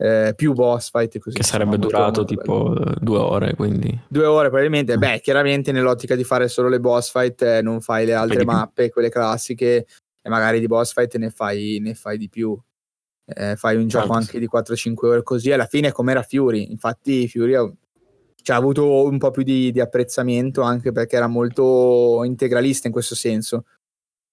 Eh, più boss fight così. Che sarebbe durato tipo bello. due ore, quindi. Due ore probabilmente. Mm. Beh, chiaramente nell'ottica di fare solo le boss fight eh, non fai le altre mappe, quelle classiche, e magari di boss fight ne fai, ne fai di più. eh, fai un gioco Tanto. anche di 4-5 ore così, alla fine come era Fury, infatti Fury ha, cioè, ha avuto un po' più di, di, apprezzamento anche perché era molto integralista in questo senso,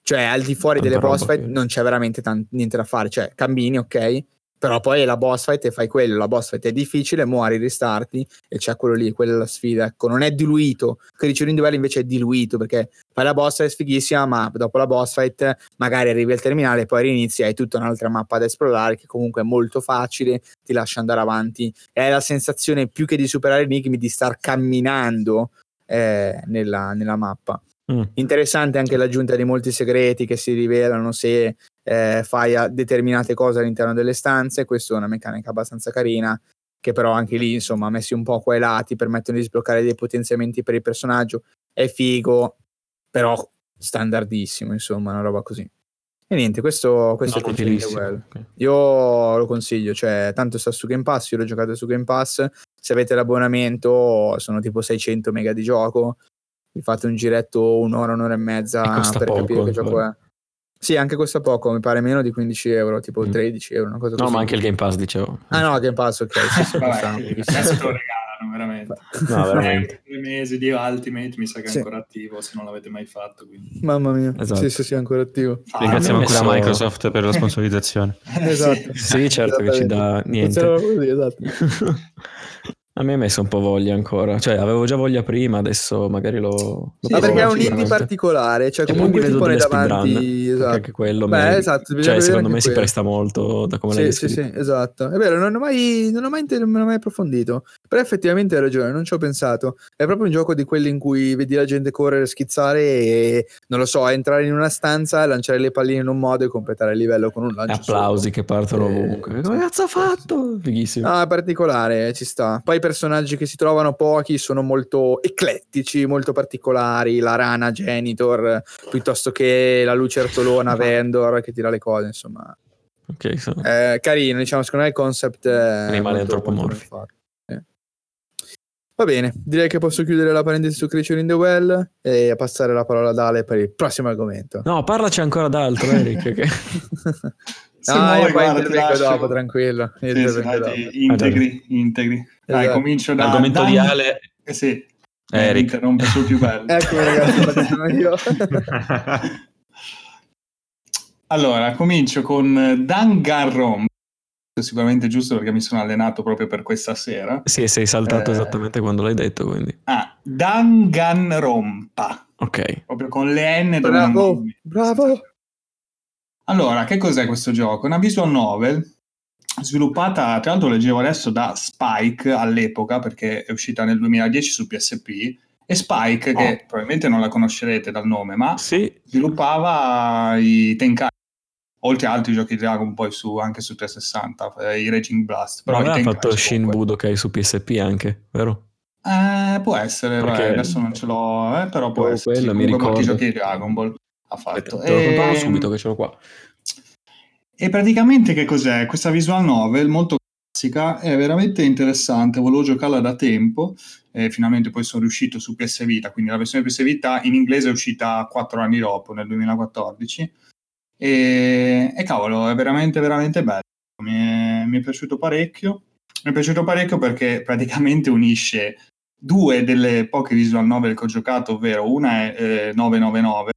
cioè al di fuori Tanta delle boss fight non c'è veramente tant- niente da fare, cioè cammini ok, però poi la boss fight e fai quello, la boss fight è difficile, muori, ristarti e c'è quello lì, quella è la sfida, ecco, non è diluito, Cricerin Duel invece è diluito perché fai la boss fight sfighissima, ma dopo la boss fight magari arrivi al terminale poi rinizi, hai tutta un'altra mappa da esplorare che comunque è molto facile, ti lascia andare avanti, e hai la sensazione più che di superare enigmi di star camminando eh, nella, nella mappa. Mm. Interessante anche l'aggiunta di molti segreti che si rivelano se eh, fai determinate cose all'interno delle stanze. Questa è una meccanica abbastanza carina, che però anche lì, insomma, messi un po' qua ai lati, permettono di sbloccare dei potenziamenti per il personaggio. È figo, però standardissimo, insomma, una roba così. E niente, questo, questo no, è utilissimo. Okay. Io lo consiglio, cioè, tanto sta su Game Pass, io l'ho giocato su Game Pass. Se avete l'abbonamento, sono tipo 600 mega di gioco vi fate un giretto un'ora, un'ora e mezza per poco, capire che gioco è. Sì, anche costa poco, mi pare meno di 15 euro, tipo mm. 13 euro, una cosa così. No, ma anche il Game Pass, dicevo. Ah no, Game Pass, ok. Sì, sì, Vabbè, adesso te lo regalano, veramente. No, veramente. Tre mesi di Ultimate, mi sa che è sì. ancora attivo, se non l'avete mai fatto. Quindi. Mamma mia, esatto. sì, sì, sì, è ancora attivo. Ah, Ringraziamo ancora messo... Microsoft per la sponsorizzazione. esatto. sì, certo che ci dà niente. Così, esatto. A me ha messo un po' voglia ancora, cioè avevo già voglia prima, adesso magari lo... lo sì, ma perché è un indie particolare, cioè comunque ti pone davanti... Esatto. Anche quello, Beh, me... esatto, cioè secondo me quello. si presta molto da come sì, l'hai Sì, sì, esatto. È vero, non ho mai, non ho mai, non ho mai approfondito, però effettivamente hai ragione, non ci ho pensato. È proprio un gioco di quelli in cui vedi la gente correre, schizzare e, non lo so, entrare in una stanza, lanciare le palline in un modo e completare il livello con un lancio. Applausi solo. che partono e... ovunque. Come cazzo ha fatto? Fighissimo. Ah, particolare, ci sta. Poi personaggi che si trovano pochi sono molto eclettici, molto particolari, la rana Genitor piuttosto che la lucertolona Vendor che tira le cose, insomma. Ok, so. eh, carino, diciamo, secondo me il concept è rimane antropomorfi. Eh. Va bene, direi che posso chiudere la parentesi su Creature in the Well e passare la parola ad Ale per il prossimo argomento. No, parlaci ancora d'altro, Eric. che... no, io poi intervengo dopo, tranquillo. Sì, sì, dopo. Integri, integri. Dai, esatto. comincio da... L'argomento Dan... di Ale... Eh sì. Eh, Eric. Interrompe sul più bello. ecco ragazzi, sono io. allora, comincio con Danganron. Sicuramente giusto perché mi sono allenato proprio per questa sera. Sì, sei saltato eh... esattamente quando l'hai detto, quindi. Ah, Danganronpa. Ok. Proprio con le N. Bravo, bravo. Allora, che cos'è questo gioco? Una visual novel sviluppata, tra l'altro leggevo adesso da Spike all'epoca, perché è uscita nel 2010 su PSP, e Spike, oh. che probabilmente non la conoscerete dal nome, ma sì. sviluppava i Tenkai, oltre ad altri giochi Dragon poi su, anche su 360, eh, i Raging Blast. Però ma ha fatto Shin Budokai su PSP anche, vero? Eh, può essere, vai, adesso non ce l'ho, eh, però può essere. Quello, mi ricordo. molti giochi di Dragon Ball ha fatto. Te lo e... subito che ce l'ho qua. E praticamente che cos'è? Questa visual novel molto classica è veramente interessante, volevo giocarla da tempo e finalmente poi sono riuscito su PS Vita, quindi la versione PS Vita in inglese è uscita quattro anni dopo, nel 2014 e, e cavolo, è veramente veramente bello, mi è, mi è piaciuto parecchio, mi è piaciuto parecchio perché praticamente unisce due delle poche visual novel che ho giocato, ovvero una è eh, 999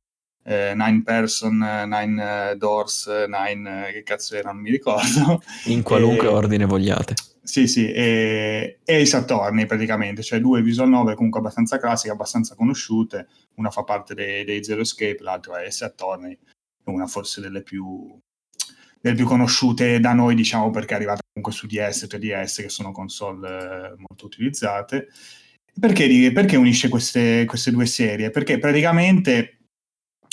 eh, Nine Person, Nine Doors, Nine, che cazzo era, non mi ricordo. In qualunque e, ordine vogliate. Sì, sì, e, e i Saturni praticamente, cioè due visual novel comunque abbastanza classiche, abbastanza conosciute, una fa parte dei, dei Zero Escape, l'altra è Saturni, una forse delle più, delle più conosciute da noi, diciamo, perché è arrivata comunque su DS e 3DS, che sono console eh, molto utilizzate. Perché, perché unisce queste, queste due serie? Perché praticamente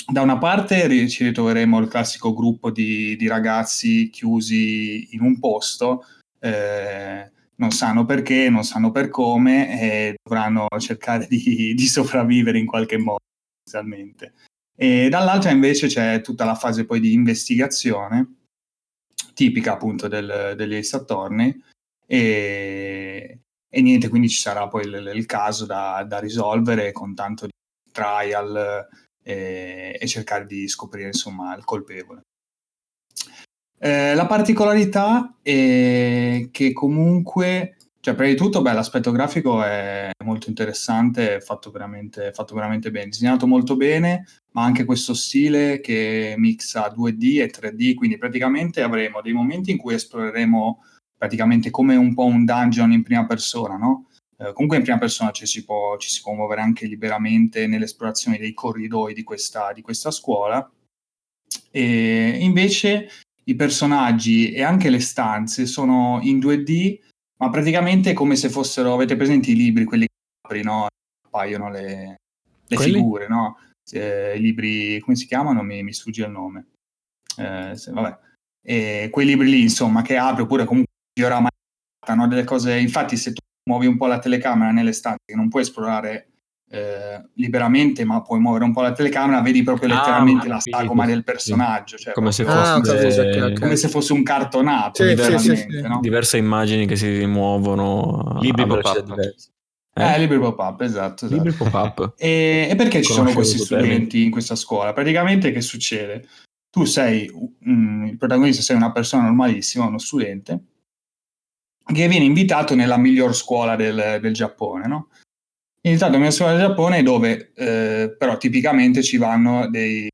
da una parte ci ritroveremo il classico gruppo di, di ragazzi chiusi in un posto, eh, non sanno perché, non sanno per come e dovranno cercare di, di sopravvivere in qualche modo inizialmente. E dall'altra invece c'è tutta la fase poi di investigazione, tipica appunto del, degli Saturni, e, e, niente, quindi ci sarà poi il, il caso da, da risolvere con tanto di trial e, e cercare di scoprire insomma il colpevole. Eh, la particolarità è che comunque, cioè prima di tutto, beh, l'aspetto grafico è molto interessante, è fatto veramente, fatto veramente bene, disegnato molto bene, ma anche questo stile che mixa 2D e 3D, quindi praticamente avremo dei momenti in cui esploreremo praticamente come un po' un dungeon in prima persona, no? Eh, comunque in prima persona ci si, può, ci si, può, muovere anche liberamente nell'esplorazione dei corridoi di questa, di questa scuola. E invece i personaggi e anche le stanze sono in 2D, ma praticamente come se fossero, avete presenti i libri, quelli che apri, no? Appaiono le, le figure, no? Eh, I libri, come si chiamano? Mi, mi sfugge il nome. Eh, se, vabbè. E quei libri lì, insomma, che apri, oppure comunque diorama, no? delle cose, infatti se tu muovi un po' la telecamera nelle stanze che non puoi esplorare eh, liberamente, ma puoi muovere un po' la telecamera, vedi proprio ah, letteralmente la sagoma del personaggio. Cioè, come, se fosse, ah, okay, come, se fosse, un cartonato. Sì, sì, sì, no? Diverse immagini che si muovono. Libri pop-up. Eh? eh, libri pop-up, esatto. esatto. Libri pop-up. e, e perché ci sono questi studenti termine. in questa scuola? Praticamente che succede? Tu sei, mm, il protagonista sei una persona normalissima, uno studente, che viene invitato nella miglior scuola del, del Giappone, no? Invitato nella scuola del Giappone dove eh, però tipicamente ci vanno dei,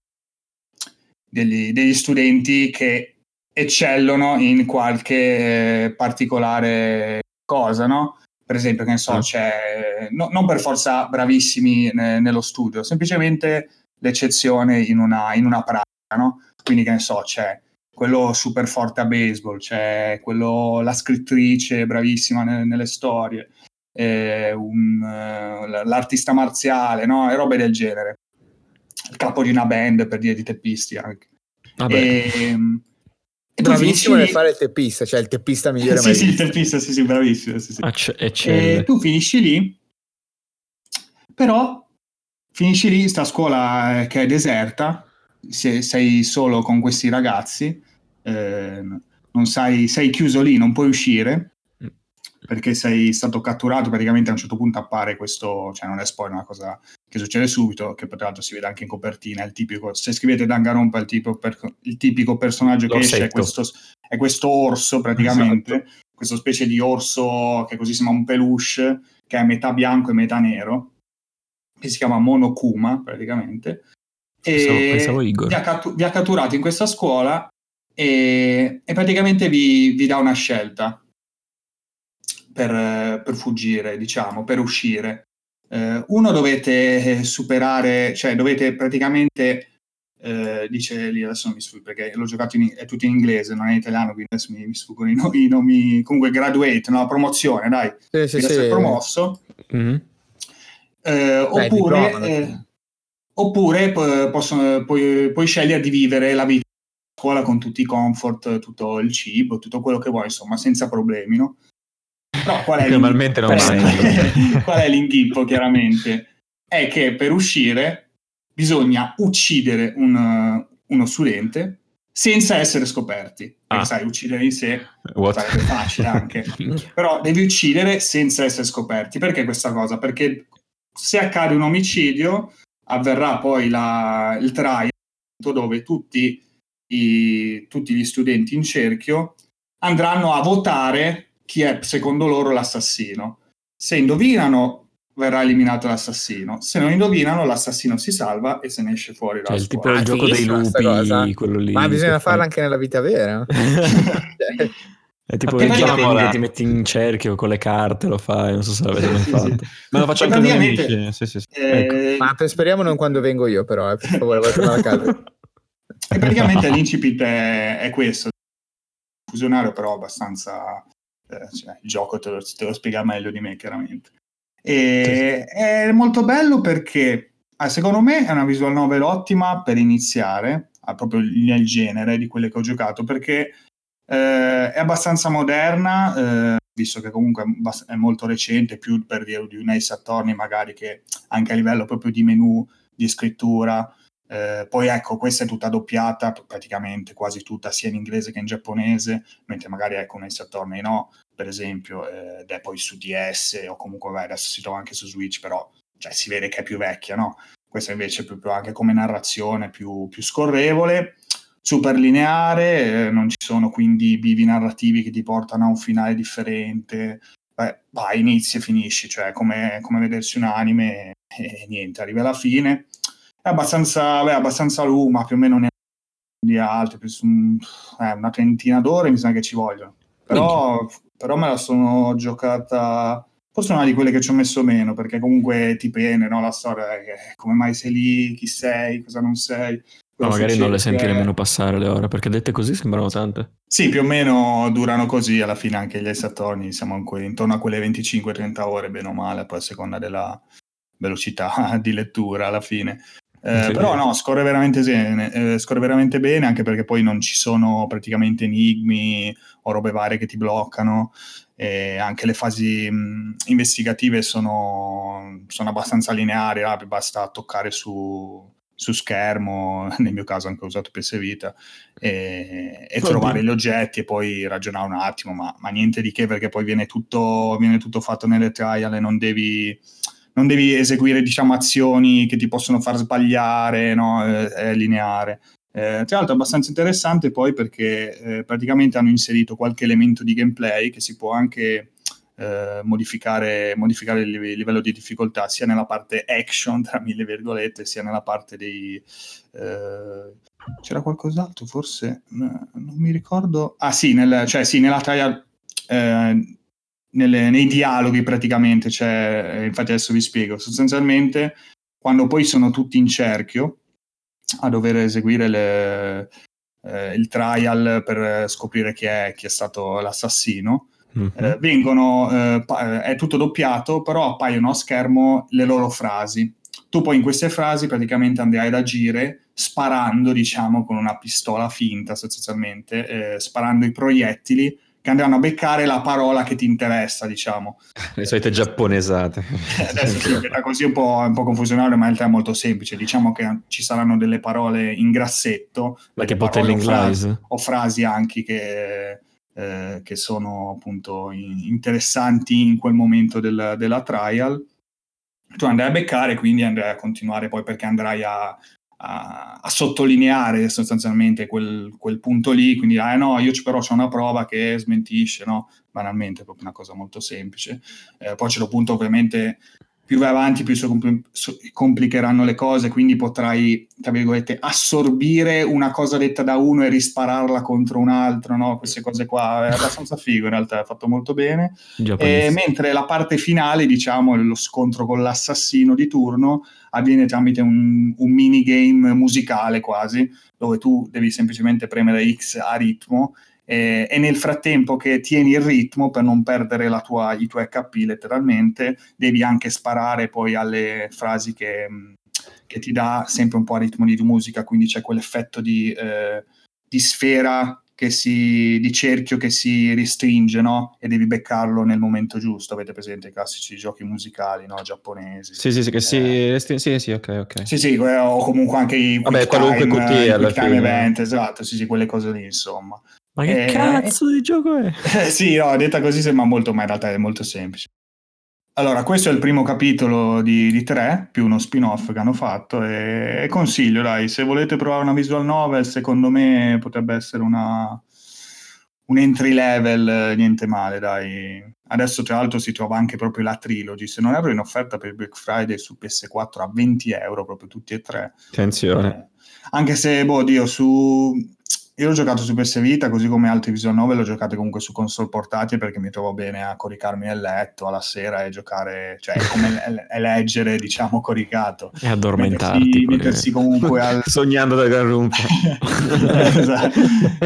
degli, degli, studenti che eccellono in qualche eh, particolare cosa, no? Per esempio, che ne so, c'è, no, non per forza bravissimi ne, nello studio, semplicemente l'eccezione in una, in una pratica, no? Quindi, che ne so, c'è quello super forte a baseball, c'è quello, la scrittrice bravissima nelle, nelle storie, eh, un, l'artista marziale, no? E robe del genere. Il capo di una band per dire di teppisti anche. Vabbè. E, ehm, e bravissimo nel fare il teppista, cioè il teppista migliore sì, sì, il teppista, sì, sì, bravissimo. Sì, sì. e tu finisci lì, però finisci lì, sta scuola eh, che è deserta, se sei solo con questi ragazzi, eh, non sai, sei chiuso lì, non puoi uscire perché sei stato catturato, praticamente a un certo punto appare questo, cioè non è spoiler, una cosa che succede subito, che tra l'altro si vede anche in copertina, il tipico, se scrivete Danganronpa il, tipo per, il tipico personaggio che esce è questo, è questo, orso praticamente, esatto. questo specie di orso che così sembra un peluche, che è metà bianco e metà nero, che si chiama Monokuma praticamente, Pensavo, pensavo Igor. Vi ha, cattu- vi ha, catturato in questa scuola e, e praticamente vi, vi, dà una scelta per, per fuggire, diciamo, per uscire. Eh, uno dovete superare, cioè dovete praticamente, eh, dice lì, adesso non mi sfuggo perché l'ho giocato in, è tutto in inglese, non è in italiano, quindi adesso mi, mi sfuggono i, no, i, nomi, comunque graduate, no? promozione, dai, sì, sì, sì. promosso. Mm-hmm. Eh, Beh, oppure... Oppure possono, puoi, puoi, scegliere di vivere la vita a scuola con tutti i comfort, tutto il cibo, tutto quello che vuoi, insomma, senza problemi, no? Però qual è, Normalmente non qual è l'inghippo, chiaramente? È che per uscire bisogna uccidere un, uno studente senza essere scoperti. Ah. sai, uccidere in sé What? sarebbe facile anche. Però devi uccidere senza essere scoperti. Perché questa cosa? Perché se accade un omicidio avverrà poi la, il trial dove tutti, i, tutti gli studenti in cerchio andranno a votare chi è secondo loro l'assassino. Se indovinano verrà eliminato l'assassino. Se non indovinano, l'assassino si salva e se ne esce fuori. Cioè, il tipo del gioco dei lupi, quello lì. Ma bisogna farlo anche nella vita vera. È tipo il gioco che ti metti in cerchio con le carte, lo fai, non so se l'avete mai fatto. Ma lo faccio anche con amici. Sì, sì, sì. Eh... Ecco. Ma speriamo non quando vengo io, però, eh, per favore, tornare a casa. e praticamente l'incipit è, è questo. Fusionario, però abbastanza... Eh, cioè, il gioco te lo, te lo, spiega meglio di me, chiaramente. E, È molto bello perché, ah, secondo me, è una visual novel ottima per iniziare, proprio nel genere di quelle che ho giocato, perché eh, è abbastanza moderna, eh, visto che comunque è molto recente, più per dire di un Ace Attorney magari che anche a livello proprio di menu, di scrittura. Eh, poi ecco, questa è tutta doppiata, praticamente quasi tutta, sia in inglese che in giapponese, mentre magari ecco un Ace Attorney no, per esempio, eh, ed è poi su DS o comunque vai, adesso si trova anche su Switch, però cioè, si vede che è più vecchia, no? Questa invece è proprio anche come narrazione più, più scorrevole super lineare, eh, non ci sono quindi bivi narrativi che ti portano a un finale differente. Beh, vai, inizi e finisci, cioè come, come vedersi un anime e niente, arrivi alla fine. È abbastanza, beh, abbastanza lungo, più o meno ne di altri, un, eh, una trentina d'ore mi sa che ci vogliono. Però, però me la sono giocata forse una di quelle che ci ho messo meno, perché comunque ti pene, no? La storia è come mai sei lì, chi sei, cosa non sei. No, magari non le senti nemmeno passare le ore, perché dette così sembrano tante. Sì, più o meno durano così, alla fine anche gli esattorni siamo intorno a quelle 25-30 ore, bene o male, poi a seconda della velocità di lettura alla fine. Eh, sì. Però no, scorre veramente, bene, eh, scorre veramente bene, anche perché poi non ci sono praticamente enigmi o robe varie che ti bloccano. E anche le fasi mh, investigative sono, sono, abbastanza lineari, ah, basta toccare su, su, schermo, nel mio caso anche ho usato PS Vita, e, e trovare gli oggetti e poi ragionare un attimo, ma, ma niente di che perché poi viene tutto, viene tutto fatto nelle trial e non devi non devi eseguire diciamo, azioni che ti possono far sbagliare, no? è, è lineare. Eh, tra l'altro è abbastanza interessante poi perché eh, praticamente hanno inserito qualche elemento di gameplay che si può anche eh, modificare, modificare, il livello di difficoltà sia nella parte action, tra mille virgolette, sia nella parte dei... Eh, c'era qualcos'altro forse? non mi ricordo. Ah sì, nel, cioè, sì nella trial eh, nelle, nei dialoghi praticamente, cioè, eh, infatti adesso vi spiego, sostanzialmente quando poi sono tutti in cerchio a dover eseguire le, eh, il trial per scoprire chi è, chi è stato l'assassino, mm-hmm. eh, vengono, eh, pa- è tutto doppiato, però appaiono a schermo le loro frasi. Tu poi in queste frasi praticamente andrai ad agire sparando, diciamo, con una pistola finta sostanzialmente, eh, sparando i proiettili che andranno a beccare la parola che ti interessa, diciamo. Le solite giapponesate. Adesso sì, è così un po', un po' confusionario, ma in realtà è molto semplice. Diciamo che ci saranno delle parole in grassetto, che o frasi, o frasi anche che, eh, che sono appunto interessanti in quel momento del, della trial. Tu andrai a beccare, quindi andrai a continuare poi perché andrai a, a, a sottolineare sostanzialmente quel, quel, punto lì, quindi ah no, io però c'è una prova che smentisce, no? Banalmente, è proprio una cosa molto semplice. Eh, poi c'è lo punto ovviamente più vai avanti più si compl- complicheranno le cose, quindi potrai, tra virgolette, assorbire una cosa detta da uno e rispararla contro un altro, no? Queste cose qua è abbastanza figo, in realtà è fatto molto bene. E, mentre la parte finale, diciamo, lo scontro con l'assassino di turno, avviene tramite un, un minigame musicale quasi, dove tu devi semplicemente premere X a ritmo e, e, nel frattempo che tieni il ritmo per non perdere tua, i tuoi HP letteralmente, devi anche sparare poi alle frasi che, che, ti dà sempre un po' a ritmo di musica, quindi c'è quell'effetto di, eh, di sfera che si, di cerchio che si restringe, no? E devi beccarlo nel momento giusto. Avete presente i classici giochi musicali, no? Giapponesi. Sì, sì, sì, che si eh. restringe. Sì, sì, ok, ok. Sì, sì, o comunque anche i Vabbè, qualunque QT alla fine. event, esatto, sì, sì, quelle cose lì, insomma. Ma che eh, cazzo di gioco è? Eh, sì, no, detta così sembra molto, ma in realtà è molto semplice. Allora, questo è il primo capitolo di, di tre, più uno spin-off che hanno fatto e, e, consiglio, dai, se volete provare una visual novel, secondo me potrebbe essere una, un entry level, niente male, dai. Adesso tra l'altro si trova anche proprio la trilogy, se non erro in offerta per Black Friday su PS4 a 20 euro, proprio tutti e tre. Attenzione. Eh, anche se, boh, Dio, su io l'ho giocato su PS Vita, così come altri visual novel l'ho giocato comunque su console portatili perché mi trovo bene a coricarmi nel letto alla sera e giocare, cioè come leggere, diciamo, coricato. E addormentarti. Mettersi, mettersi comunque al... Sognando da gran rumpa. esatto.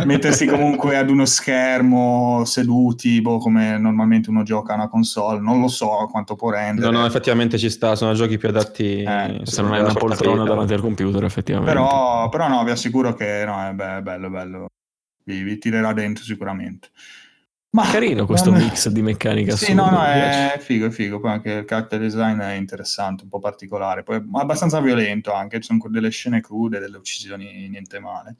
Mettersi comunque ad uno schermo seduti, boh, come normalmente uno gioca a una console, non lo so quanto può rendere. No, no, effettivamente ci sta, sono giochi più adatti eh, se non hai una poltrona davanti al computer, effettivamente. Però, però no, vi assicuro che no, è bello, bello bello, vi, vi tirerà dentro sicuramente. Ma carino questo non... mix di meccanica. Sì, no, no, è figo, è figo. Poi anche il character design è interessante, un po' particolare. Poi abbastanza violento anche, ci sono delle scene crude, delle uccisioni, niente male.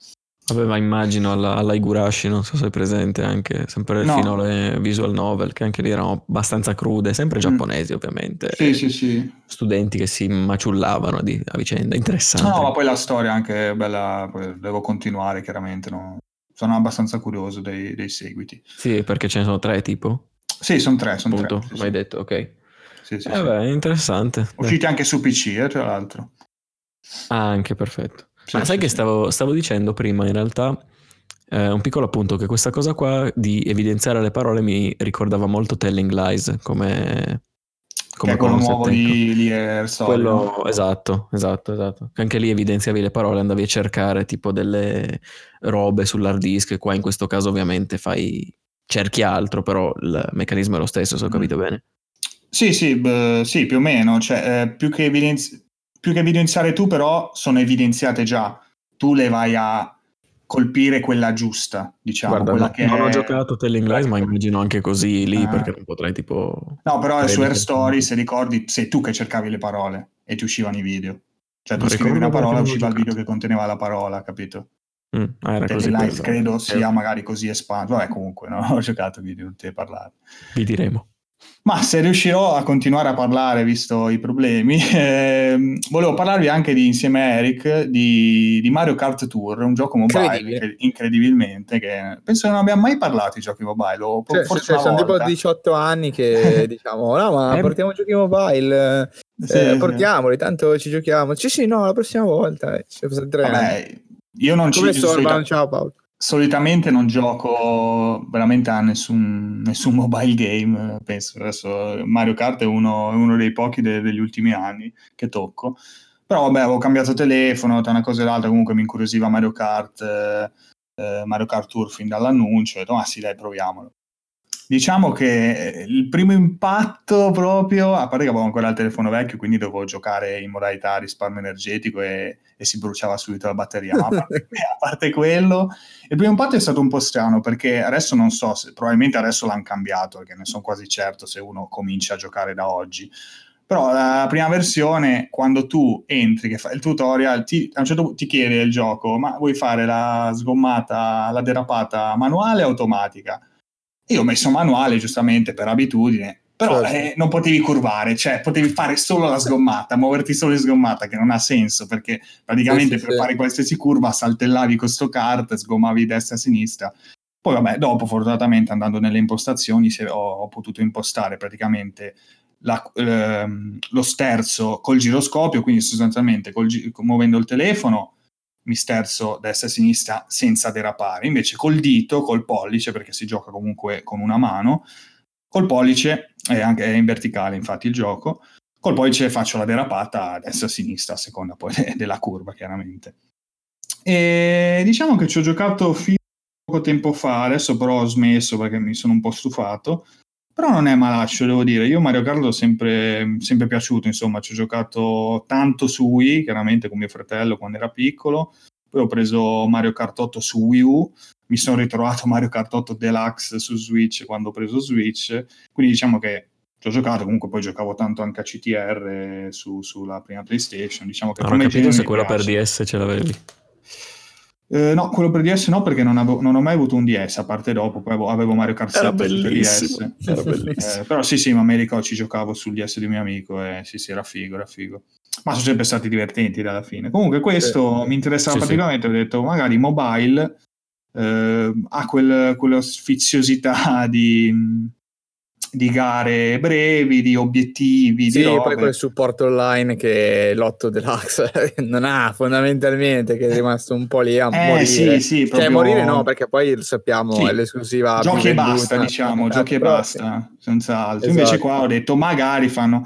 Aveva immagino alla, alla Igurashi, non so se è presente anche, sempre no. finale visual novel, che anche lì erano abbastanza crude, sempre mm. giapponesi mm. ovviamente. Sì, sì, sì. Studenti che si maciullavano di, a vicenda, interessante. No, ma poi la storia anche bella, devo continuare chiaramente, no? sono abbastanza curioso dei, dei, seguiti. Sì, perché ce ne sono tre tipo? Sì, sono tre, sono Punto, tre. Sì, hai sì. detto, ok. Sì, sì, eh sì. Beh, interessante. Usciti Beh. anche su PC, eh, tra l'altro. Ah, anche perfetto. Sì, Ma sai che stavo, stavo, dicendo prima, in realtà, eh, un piccolo appunto, che questa cosa qua di evidenziare le parole mi ricordava molto Telling Lies, come... Come che quello nuovo di, di Airsoft. Quello, esatto, esatto, esatto. Anche lì evidenziavi le parole, andavi a cercare tipo delle robe sull'hard disk, qua in questo caso ovviamente fai cerchi altro, però il meccanismo è lo stesso, se ho mm. capito mm. bene. Sì, sì, beh, sì, più o meno, cioè, eh, più che evidenziare più che evidenziare tu, però, sono evidenziate già. Tu le vai a colpire quella giusta, diciamo. Guarda, quella no, che non ho giocato Telling Lies, ma immagino anche così lì, ah. perché non potrei tipo... No, però su Air Story, se ricordi, sei tu che cercavi le parole e ti uscivano i video. Cioè, tu scrivevi una parola e usciva il video che conteneva la parola, capito? Mm, ah, era così Lies credo sia magari così espanso. Vabbè, comunque, no? ho giocato video, non ti parlare. Vi diremo. Ma se riuscirò a continuare a parlare, visto i problemi, eh, volevo parlarvi anche di, insieme a Eric di, di, Mario Kart Tour, un gioco mobile che, incredibilmente, che penso non abbiamo mai parlato di giochi mobile. O cioè, forse cioè, sono tipo 18 anni che diciamo, no ma eh, portiamo giochi mobile, sì, eh, portiamoli, tanto ci giochiamo. Sì sì, no, la prossima volta. Eh, Vabbè, io non Come ci sono. Ciao Paolo solitamente non gioco veramente a nessun, nessun, mobile game, penso. Adesso Mario Kart è uno, uno dei pochi de, degli ultimi anni che tocco. Però vabbè, avevo cambiato telefono, tra una cosa e l'altra comunque mi incuriosiva Mario Kart, eh, eh Mario Kart Tour fin dall'annuncio, ho detto, ma sì dai, proviamolo diciamo che il primo impatto proprio, a parte che avevo ancora il telefono vecchio, quindi dovevo giocare in modalità risparmio energetico e, e si bruciava subito la batteria, ma a parte, a parte, quello, il primo impatto è stato un po' strano perché adesso non so, se, probabilmente adesso l'hanno cambiato, perché ne sono quasi certo se uno comincia a giocare da oggi. Però la prima versione, quando tu entri, che fai il tutorial, ti, a un certo punto ti chiede il gioco, ma vuoi fare la sgommata, la derapata manuale o automatica? Io ho messo manuale giustamente per abitudine, però certo. eh, non potevi curvare, cioè potevi fare solo la sgommata, muoverti solo in sgommata, che non ha senso perché praticamente sì, per sì. fare qualsiasi curva saltellavi questo kart, sgommavi destra e sinistra. Poi vabbè, dopo fortunatamente andando nelle impostazioni ho, ho potuto impostare praticamente la, ehm, lo sterzo col giroscopio, quindi sostanzialmente col, muovendo il telefono mi sterzo destra e sinistra senza derapare. Invece col dito, col pollice, perché si gioca comunque con una mano, col pollice, è, anche, è in verticale infatti il gioco, col pollice faccio la derapata a destra e a sinistra, a seconda poi della curva chiaramente. E diciamo che ci ho giocato fino a poco tempo fa, adesso però ho smesso perché mi sono un po' stufato, però non è malaccio, devo dire. Io Mario Kart l'ho sempre, sempre piaciuto, insomma, ci ho giocato tanto su Wii, chiaramente con mio fratello quando era piccolo. Poi ho preso Mario Kart 8 su Wii U, mi sono ritrovato Mario Kart 8 Deluxe su Switch quando ho preso Switch. Quindi diciamo che ci ho giocato, comunque poi giocavo tanto anche a CTR su, sulla prima PlayStation. Diciamo che non ho capito se quello per DS ce l'avevi. Eh, no, quello per DS no, perché non, avevo, non, ho mai avuto un DS, a parte dopo, poi avevo, Mario Kart 7 per DS. Era bellissimo. Eh, però sì, sì, ma mi ricordo, ci giocavo sul DS di un mio amico e sì, sì, era figo, era figo. Ma sono sempre stati divertenti dalla fine. Comunque questo eh, mi interessava sì, praticamente, sì. ho detto magari mobile eh, ha quel, quella sfiziosità di di gare brevi, di obiettivi. Sì, di robe. poi quel supporto online che l'otto deluxe non ha fondamentalmente, che è rimasto un po' lì a eh, morire. Sì, sì, cioè, proprio... morire no, perché poi sappiamo, sì. è l'esclusiva. Giochi e basta, diciamo, giochi e basta, senza altro. Esatto. Invece qua ho detto, magari fanno...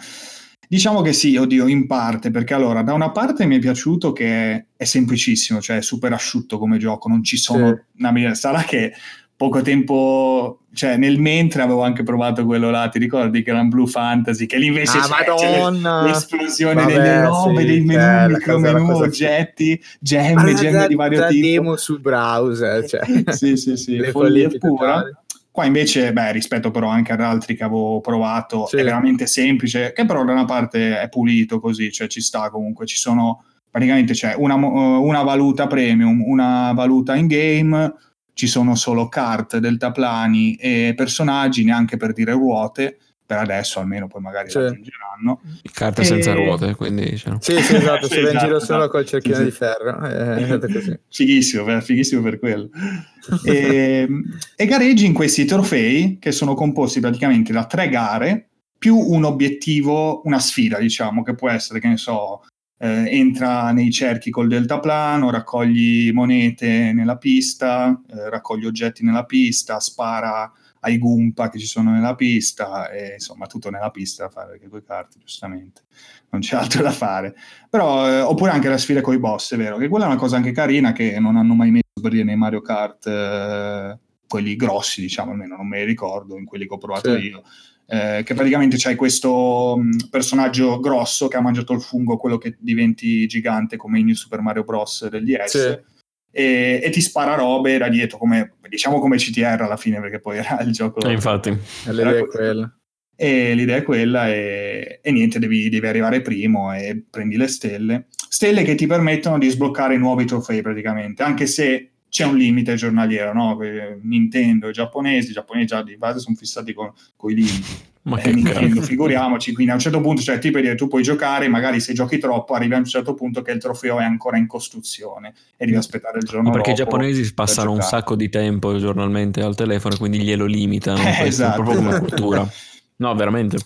Diciamo che sì, oddio, in parte, perché allora, da una parte mi è piaciuto che è semplicissimo, cioè è super asciutto come gioco, non ci sono... Sì. Una... Sarà che poco tempo, cioè nel mentre avevo anche provato quello là, ti ricordi che era un Blue Fantasy, che lì invece ah, c'è, l'esplosione Vabbè, delle robe, sì, dei menu, bella, micromenu, oggetti, gemme, gemme di vario tipo. demo sul browser, cioè. sì, sì, sì, Le follia pura. Qua invece, beh, rispetto però anche ad altri che avevo provato, sì. è veramente semplice, che però da una parte è pulito così, cioè ci sta comunque, ci sono praticamente c'è una, una valuta premium, una valuta in game, ci sono solo carte, deltaplani e personaggi, neanche per dire ruote, per adesso almeno, poi magari sì. aggiungeranno. Carte e... senza ruote, quindi diciamo. Sì, sì, esatto, sì, si va in giro esatto, solo esatto. col cerchino sì, di ferro. Eh, fighissimo, fighissimo per quello. e, e gareggi in questi trofei che sono composti praticamente da tre gare più un obiettivo, una sfida, diciamo, che può essere, che ne so, eh, entra nei cerchi col deltaplano, raccogli monete nella pista, eh, raccogli oggetti nella pista, spara ai Gumpa che ci sono nella pista e insomma tutto nella pista da fare perché quei carte giustamente. Non c'è altro da fare. Però eh, oppure anche la sfida con i boss è vero che quella è una cosa anche carina che non hanno mai messo per dire nei Mario Kart eh, quelli grossi diciamo almeno non me li ricordo in quelli che ho provato sì. io eh, che praticamente c'hai questo mh, mm, personaggio grosso che ha mangiato il fungo quello che diventi gigante come in Super Mario Bros del DS sì e, e, ti spara robe da dietro, come, diciamo come CTR alla fine, perché poi era il gioco. E infatti, l'idea è quella. E l'idea è quella, e, e niente, devi, devi, arrivare primo e prendi le stelle. Stelle che ti permettono di sbloccare nuovi trofei praticamente, anche se c'è un limite giornaliero, no? Nintendo, i giapponesi, i giapponesi già di base sono fissati con, con i limiti. Ma eh, che Nintendo, figuriamoci, quindi a un certo punto, cioè, ti per dire, tu puoi giocare, magari se giochi troppo, arrivi a un certo punto che il trofeo è ancora in costruzione e devi aspettare il giorno Ma perché i giapponesi passano un sacco di tempo giornalmente al telefono, quindi glielo limitano, eh, esatto. proprio come cultura. No, veramente.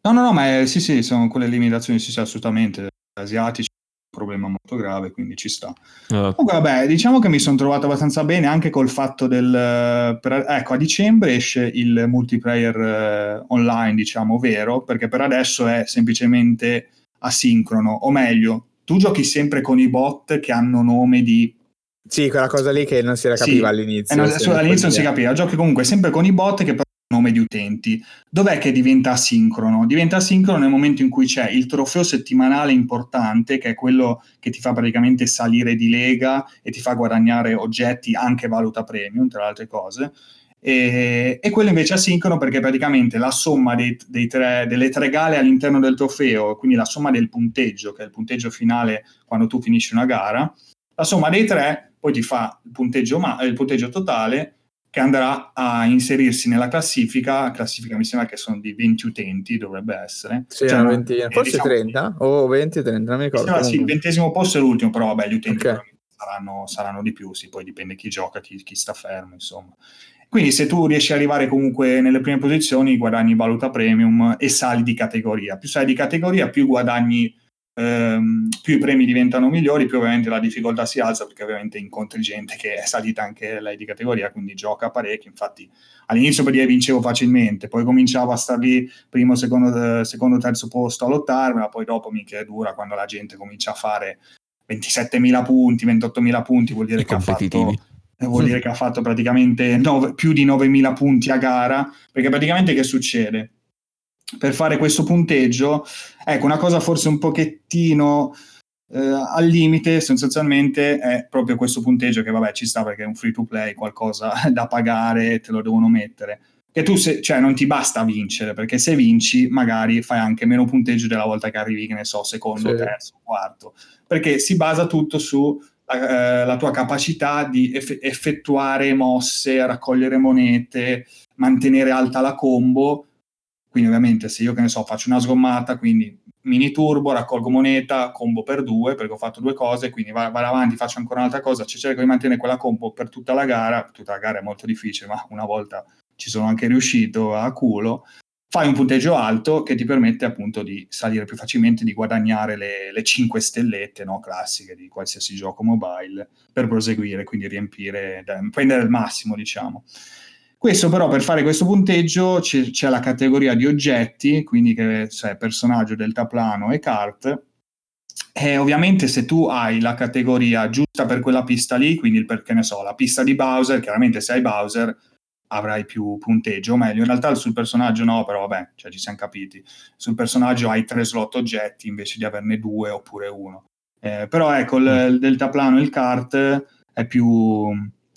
No, no, no, ma è, sì, sì, sono quelle limitazioni, sì, sì, assolutamente. Asiatici problema molto grave, quindi ci sta. Uh. Comunque, vabbè, diciamo che mi sono trovato abbastanza bene anche col fatto del... Per, ecco, a dicembre esce il multiplayer eh, online, diciamo, vero, perché per adesso è semplicemente asincrono, o meglio, tu giochi sempre con i bot che hanno nome di sì, quella cosa lì che non si capiva sì, all'inizio. Eh, non, all'inizio non si capiva, giochi comunque sempre con i bot che nome di utenti. Dov'è che diventa asincrono? Diventa asincrono nel momento in cui c'è il trofeo settimanale importante, che è quello che ti fa praticamente salire di lega e ti fa guadagnare oggetti anche valuta premium, tra le altre cose. E, e quello invece è asincrono perché praticamente la somma dei, dei tre, delle tre gare all'interno del trofeo, quindi la somma del punteggio, che è il punteggio finale quando tu finisci una gara, la somma dei tre poi ti fa il punteggio, ma, il punteggio totale che andrà a inserirsi nella classifica, classifica mi sembra che sono di 20 utenti, dovrebbe essere. Sì, cioè, 20, forse diciamo, 30 o 20, 30, non mi ricordo. Sembra, sì, il ventesimo posto è l'ultimo, però vabbè, gli utenti okay. saranno, saranno, di più, sì, poi dipende chi gioca, chi, chi sta fermo, insomma. Quindi se tu riesci ad arrivare comunque nelle prime posizioni, guadagni valuta premium e sali di categoria. Più sali di categoria, più guadagni ehm, più i premi diventano migliori, più ovviamente la difficoltà si alza, perché ovviamente incontri gente che è salita anche lei di categoria, quindi gioca parecchio. Infatti all'inizio per dire vincevo facilmente, poi cominciavo a star lì primo, secondo, secondo terzo posto a lottare, ma poi dopo mi è dura quando la gente comincia a fare 27.000 punti, 28.000 punti, vuol dire che ha fatto vuol dire che ha fatto praticamente 9, più di 9.000 punti a gara, perché praticamente che succede? per fare questo punteggio, ecco, una cosa forse un pochettino eh, al limite, sostanzialmente, è proprio questo punteggio che, vabbè, ci sta perché è un free to play, qualcosa da pagare, te lo devono mettere. Che tu, se, cioè, non ti basta vincere, perché se vinci, magari fai anche meno punteggio della volta che arrivi, che ne so, secondo, sì. terzo, quarto. Perché si basa tutto su eh, la tua capacità di eff- effettuare mosse, raccogliere monete, mantenere alta la combo quindi ovviamente se io che ne so faccio una sgommata, quindi mini turbo, raccolgo moneta, combo per due perché ho fatto due cose, quindi vado, vado avanti, faccio ancora un'altra cosa, ci cerco di mantenere quella combo per tutta la gara, tutta la gara è molto difficile, ma una volta ci sono anche riuscito a culo, fai un punteggio alto che ti permette appunto di salire più facilmente, di guadagnare le, le 5 stellette no, classiche di qualsiasi gioco mobile per proseguire, quindi riempire, prendere il massimo diciamo. Questo però per fare questo punteggio c'è, c'è la categoria di oggetti, quindi che c'è personaggio, deltaplano e cart. E ovviamente se tu hai la categoria giusta per quella pista lì, quindi perché ne so, la pista di Bowser, chiaramente se hai Bowser avrai più punteggio, o meglio, in realtà sul personaggio no, però vabbè, cioè ci siamo capiti. Sul personaggio hai tre slot oggetti invece di averne due oppure uno. Eh, però ecco, il, il deltaplano e il kart è più,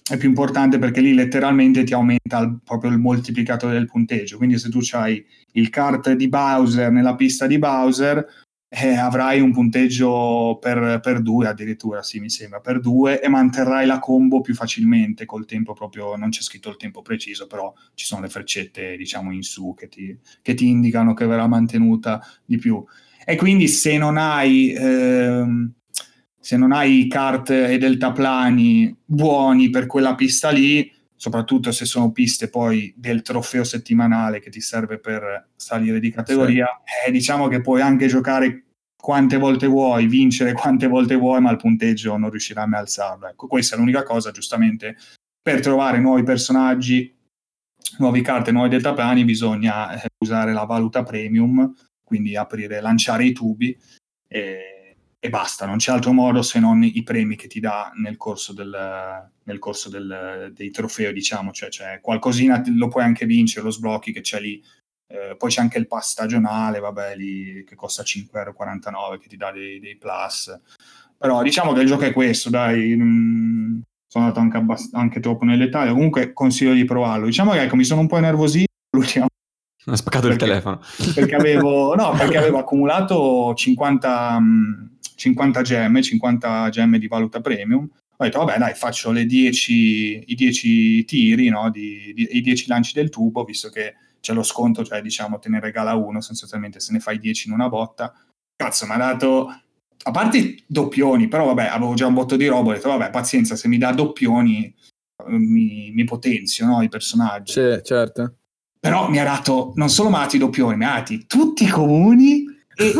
è più importante perché lì letteralmente ti aumenta il, proprio il moltiplicatore del punteggio. Quindi se tu hai il kart di Bowser nella pista di Bowser, eh, avrai un punteggio per, per, due addirittura, sì mi sembra, per due e manterrai la combo più facilmente col tempo proprio, non c'è scritto il tempo preciso, però ci sono le freccette diciamo in su che ti, che ti indicano che verrà mantenuta di più. E quindi se non hai... Ehm, se non hai kart e deltaplani buoni per quella pista lì, soprattutto se sono piste poi del trofeo settimanale che ti serve per salire di categoria, sì. eh, diciamo che puoi anche giocare quante volte vuoi, vincere quante volte vuoi, ma il punteggio non riuscirai mai a alzarlo. Ecco, questa è l'unica cosa, giustamente, per trovare nuovi personaggi, nuove carte, nuovi deltaplani, bisogna eh, usare la valuta premium, quindi aprire, lanciare i tubi. E e basta, non c'è altro modo se non i premi che ti dà nel corso, del, nel corso del, dei trofei, diciamo, cioè, cioè, qualcosina lo puoi anche vincere, lo sblocchi che c'è lì, eh, poi c'è anche il pass stagionale, vabbè, lì, che costa 5,49€ che ti dà dei, dei, plus, però diciamo che il gioco è questo, dai, mh, mm, sono andato anche, abbast- anche troppo nel dettaglio, comunque consiglio di provarlo, diciamo che ecco, mi sono un po' innervosito l'ultima ha spaccato perché, il telefono. Perché avevo, no, perché avevo accumulato 50, 50 gemme, 50 gemme di valuta premium. Ho detto, vabbè, dai, faccio 10, i 10 tiri, no, di, di, i 10 lanci del tubo, visto che c'è lo sconto, cioè diciamo te ne regala uno, sostanzialmente se ne fai 10 in una botta. Cazzo, mi ha dato, a parte doppioni, però vabbè, avevo già un botto di roba, ho detto, vabbè, pazienza, se mi dà doppioni mi, mi potenzio, no, i personaggi. Sì, certo. Però mi ha dato, non solo mati doppioni, mi ha dati tutti i comuni e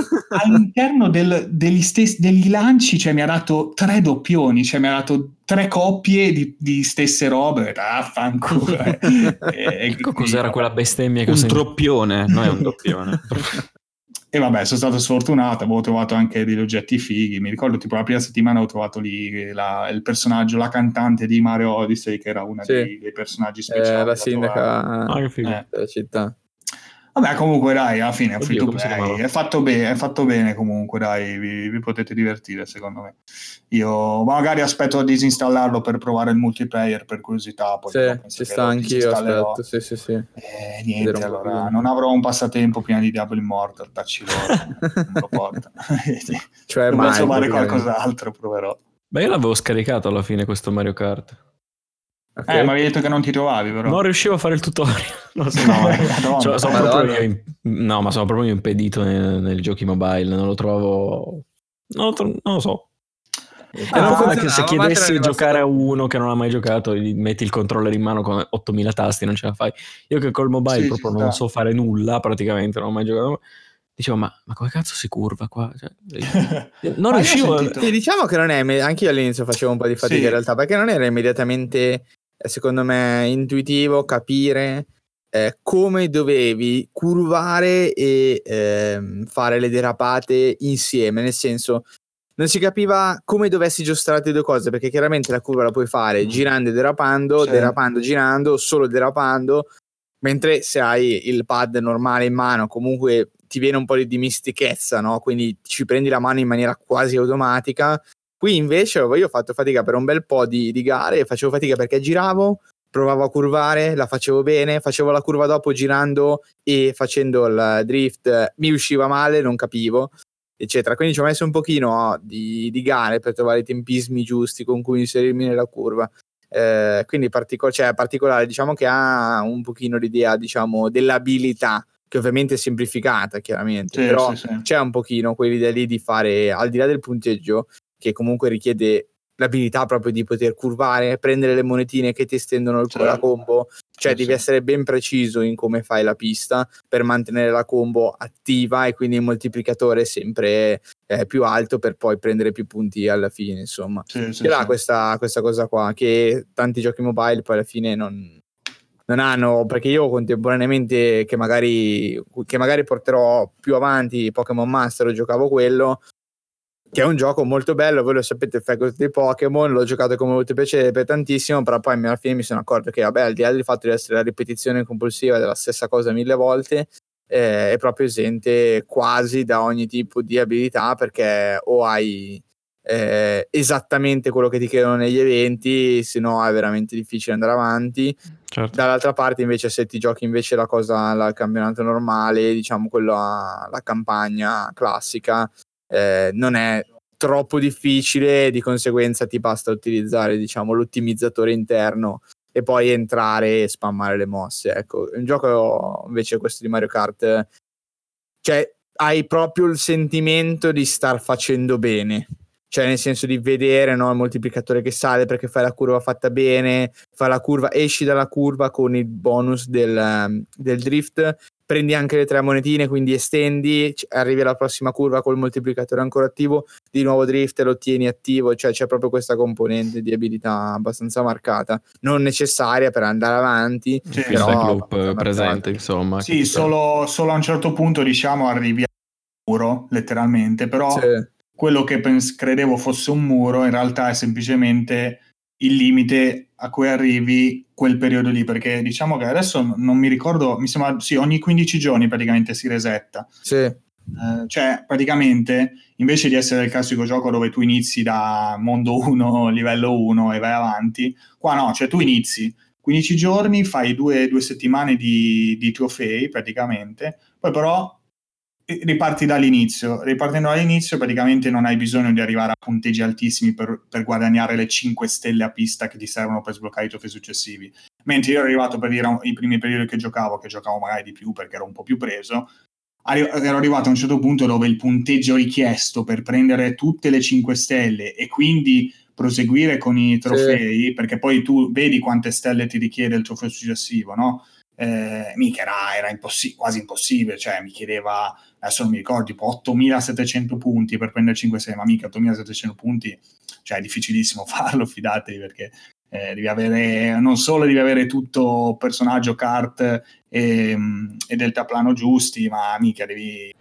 all'interno del, degli, stessi, degli lanci cioè, mi ha dato tre doppioni, cioè mi ha dato tre coppie di, di stesse robe. Ah, fanculo. Eh. ecco cos'era quella bestemmia che Un troppione, non è un doppione. E vabbè, sono stato sfortunato, avevo trovato anche degli oggetti fighi. Mi ricordo tipo la prima settimana ho trovato lì la, il personaggio, la cantante di Mario Odyssey, che era una sì. dei, dei, personaggi speciali. Eh, la sindaca ah, eh. della città. Vabbè, comunque, dai, alla fine è free to play. È fatto, be- è fatto bene, comunque, dai, vi, vi, potete divertire, secondo me. Io magari aspetto a disinstallarlo per provare il multiplayer per curiosità. Poi sì, ci sta anch'io, aspetto, sì, sì, sì. Eh, niente, Vero allora, non avrò un passatempo prima di Diablo Immortal, tacci loro, non lo porta. cioè, mai, trovare qualcos'altro, proverò. Beh, io l'avevo scaricato alla fine questo Mario Kart. Okay. Eh, ma avevi detto che non ti trovavi, però. Non riuscivo a fare il tutorial. Non so, no, eh, cioè, sono proprio no, ma sono proprio impedito nei, giochi mobile. Non lo trovo. Non lo, tro- non lo so. Ah, che se chiedessi di giocare a uno che non ha mai giocato, metti il controller in mano con 8000 tasti, non ce la fai. Io che col mobile sì, proprio non so fare nulla, praticamente, non ho mai giocato. Dicevo, ma, ma come cazzo si curva qua? Cioè, non riuscivo. A... Sì, diciamo che non è. Anche io all'inizio facevo un po' di fatica sì. in realtà, perché non era immediatamente secondo me intuitivo capire eh, come dovevi curvare e eh, fare le derapate insieme, nel senso non si capiva come dovessi giostrare le due cose, perché chiaramente la curva la puoi fare mm. girando e derapando, sì. derapando, girando, solo derapando, mentre se hai il pad normale in mano comunque ti viene un po' di dimistichezza, no? Quindi ci prendi la mano in maniera quasi automatica Qui invece io ho fatto fatica per un bel po' di, di gare, facevo fatica perché giravo, provavo a curvare, la facevo bene, facevo la curva dopo girando e facendo il drift mi usciva male, non capivo, eccetera. Quindi ci ho messo un pochino di, di gare per trovare i tempismi giusti con cui inserirmi nella curva. Eh, quindi partico- cioè, particolare, diciamo che ha un pochino l'idea, diciamo, dell'abilità che ovviamente è semplificata chiaramente, sì, però sì, sì. c'è un pochino quell'idea lì di fare, al di là del punteggio, che comunque richiede l'abilità proprio di poter curvare, prendere le monetine che ti estendono il, certo. la combo, cioè devi essere ben preciso in come fai la pista per mantenere la combo attiva e quindi il moltiplicatore sempre eh, più alto per poi prendere più punti alla fine, insomma. Sì, sì, sì. Questa, questa cosa qua che tanti giochi mobile poi alla fine non, non hanno, perché io contemporaneamente che magari, che magari porterò più avanti Pokémon Master, o giocavo quello, che è un gioco molto bello, voi lo sapete, il Faggot dei Pokémon, l'ho giocato come molto piacere tantissimo, però poi alla fine mi sono accorto che, vabbè, al di là del fatto di essere la ripetizione compulsiva della stessa cosa mille volte, eh, è proprio esente quasi da ogni tipo di abilità, perché o hai eh, esattamente quello che ti chiedono negli eventi, se no è veramente difficile andare avanti. Certo. Dall'altra parte, invece, se ti giochi invece la cosa, il campionato normale, diciamo quella, la campagna classica, eh, non è troppo difficile, di conseguenza ti basta utilizzare, diciamo, l'ottimizzatore interno e poi entrare e spammare le mosse. Ecco, un gioco invece questo di Mario Kart, cioè hai proprio il sentimento di star facendo bene cioè nel senso di vedere no, il moltiplicatore che sale perché fai la curva fatta bene, fai la curva, esci dalla curva con il bonus del, del drift, prendi anche le tre monetine, quindi estendi, arrivi alla prossima curva col moltiplicatore ancora attivo, di nuovo drift e lo tieni attivo, cioè c'è proprio questa componente di abilità abbastanza marcata, non necessaria per andare avanti, sì, però loop presente, insomma. Sì, solo, solo, a un certo punto diciamo arrivi al muro, letteralmente, però sì quello che pens- credevo fosse un muro in realtà è semplicemente il limite a cui arrivi quel periodo lì, perché diciamo che adesso non mi ricordo, mi sembra, sì, ogni 15 giorni praticamente si resetta. Sì. Eh, cioè, praticamente, invece di essere il classico gioco dove tu inizi da mondo 1, livello 1 e vai avanti, qua no, cioè tu inizi 15 giorni, fai due, due settimane di, di trofei praticamente, poi però riparti dall'inizio. Ripartendo dall'inizio, praticamente non hai bisogno di arrivare a punteggi altissimi per, per, guadagnare le 5 stelle a pista che ti servono per sbloccare i trofei successivi. Mentre io ero arrivato per dire i primi periodi che giocavo, che giocavo magari di più perché ero un po' più preso. Ero arrivato a un certo punto dove il punteggio richiesto per prendere tutte le 5 stelle e quindi proseguire con i trofei, sì. perché poi tu vedi quante stelle ti richiede il trofeo successivo, no? Eh, mica era, era impossi- quasi impossibile, cioè mi chiedeva adesso non mi ricordo, tipo 8700 punti per prendere 5-6, ma mica 8700 punti, cioè è difficilissimo farlo, fidatevi, perché eh, devi avere, non solo devi avere tutto personaggio, kart e, e deltaplano giusti, ma mica devi,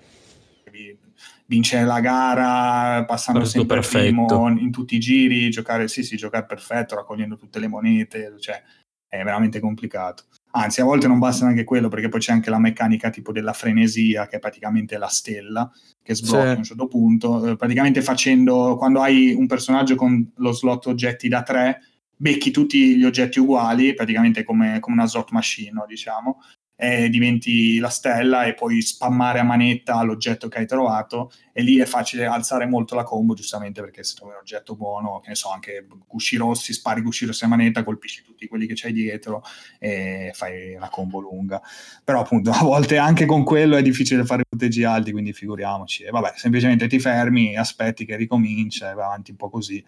devi vincere la gara passando Questo sempre perfetto. primo in tutti i giri, giocare, sì, sì, giocare perfetto, raccogliendo tutte le monete, cioè è veramente complicato. Anzi, a volte non basta neanche quello, perché poi c'è anche la meccanica tipo della frenesia, che è praticamente la stella, che sblocca sì. a un certo punto. Eh, praticamente facendo, quando hai un personaggio con lo slot oggetti da 3, becchi tutti gli oggetti uguali, praticamente come, come una slot machine, diciamo, e diventi la stella e puoi spammare a manetta l'oggetto che hai trovato e lì è facile alzare molto la combo giustamente perché se trovi un oggetto buono che ne so anche gusci rossi spari gusci rossi a manetta colpisci tutti quelli che c'hai dietro e fai una combo lunga. Però appunto a volte anche con quello è difficile fare punteggi alti quindi figuriamoci. E vabbè semplicemente ti fermi aspetti che ricomincia e vai avanti un po' così.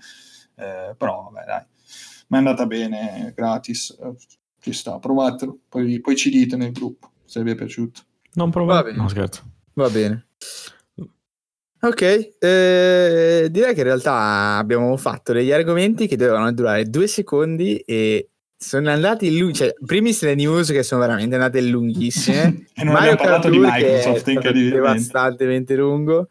Eh, però vabbè dai. Mi è andata bene gratis ci sta, provatelo, poi, poi, ci dite nel gruppo se vi è piaciuto. Non provate, no scherzo. Va bene. Ok, eh, direi che in realtà abbiamo fatto degli argomenti che dovevano durare due secondi e sono andati lunghi, cioè, primis le news che sono veramente andate lunghissime. e non Mario abbiamo parlato di Microsoft, incredibilmente. devastantemente lungo.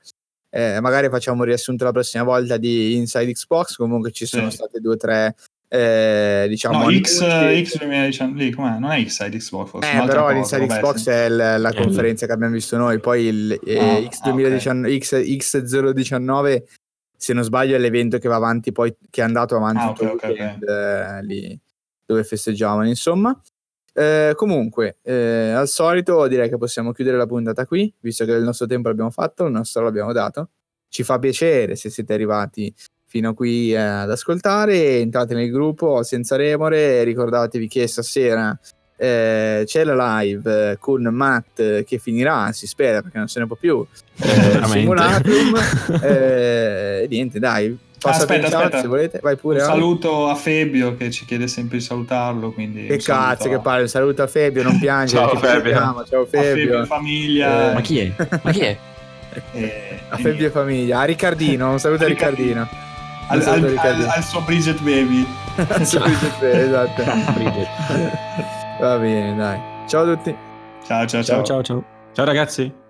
Eh, magari facciamo un riassunto la prossima volta di Inside Xbox. Comunque ci sono sì. state due o tre eh, diciamo no, X, X 2019 com'è? non è X Xbox forse eh, però l'Inside Xbox è l- la conferenza che abbiamo visto noi. Poi il eh, ah, X, 2019, okay. X, X019 se non sbaglio è l'evento che va avanti poi che è andato avanti ah, okay, okay, weekend, eh, lì dove festeggiavano insomma. Eh, comunque eh, al solito direi che possiamo chiudere la puntata qui visto che il nostro tempo l'abbiamo fatto il nostro l'abbiamo dato. Ci fa piacere se siete arrivati fino a qui eh, ad ascoltare. Entrate nel gruppo senza remore. Ricordatevi che stasera eh, c'è la live con Matt che finirà, si spera perché non se ne può più. Eh, simulacrum. eh, niente, dai. Passa aspetta, aspetta. se volete. Vai pure. Un saluto a Febio che ci chiede sempre di salutarlo. Quindi che cazzo, che palle. Saluto a Febio, non piangere. Ciao, Febio. Ciao Febio. Febio famiglia. Eh, ma chi è? Ma chi è? Eh, a Febio e famiglia. A Riccardino, un saluto a Riccardino al, al, al, al, suo Bridget Baby. al suo Bridget Baby, esatto. Va bene, dai. Ciao a tutti. ciao, ciao. Ciao, ciao. ciao. ciao ragazzi.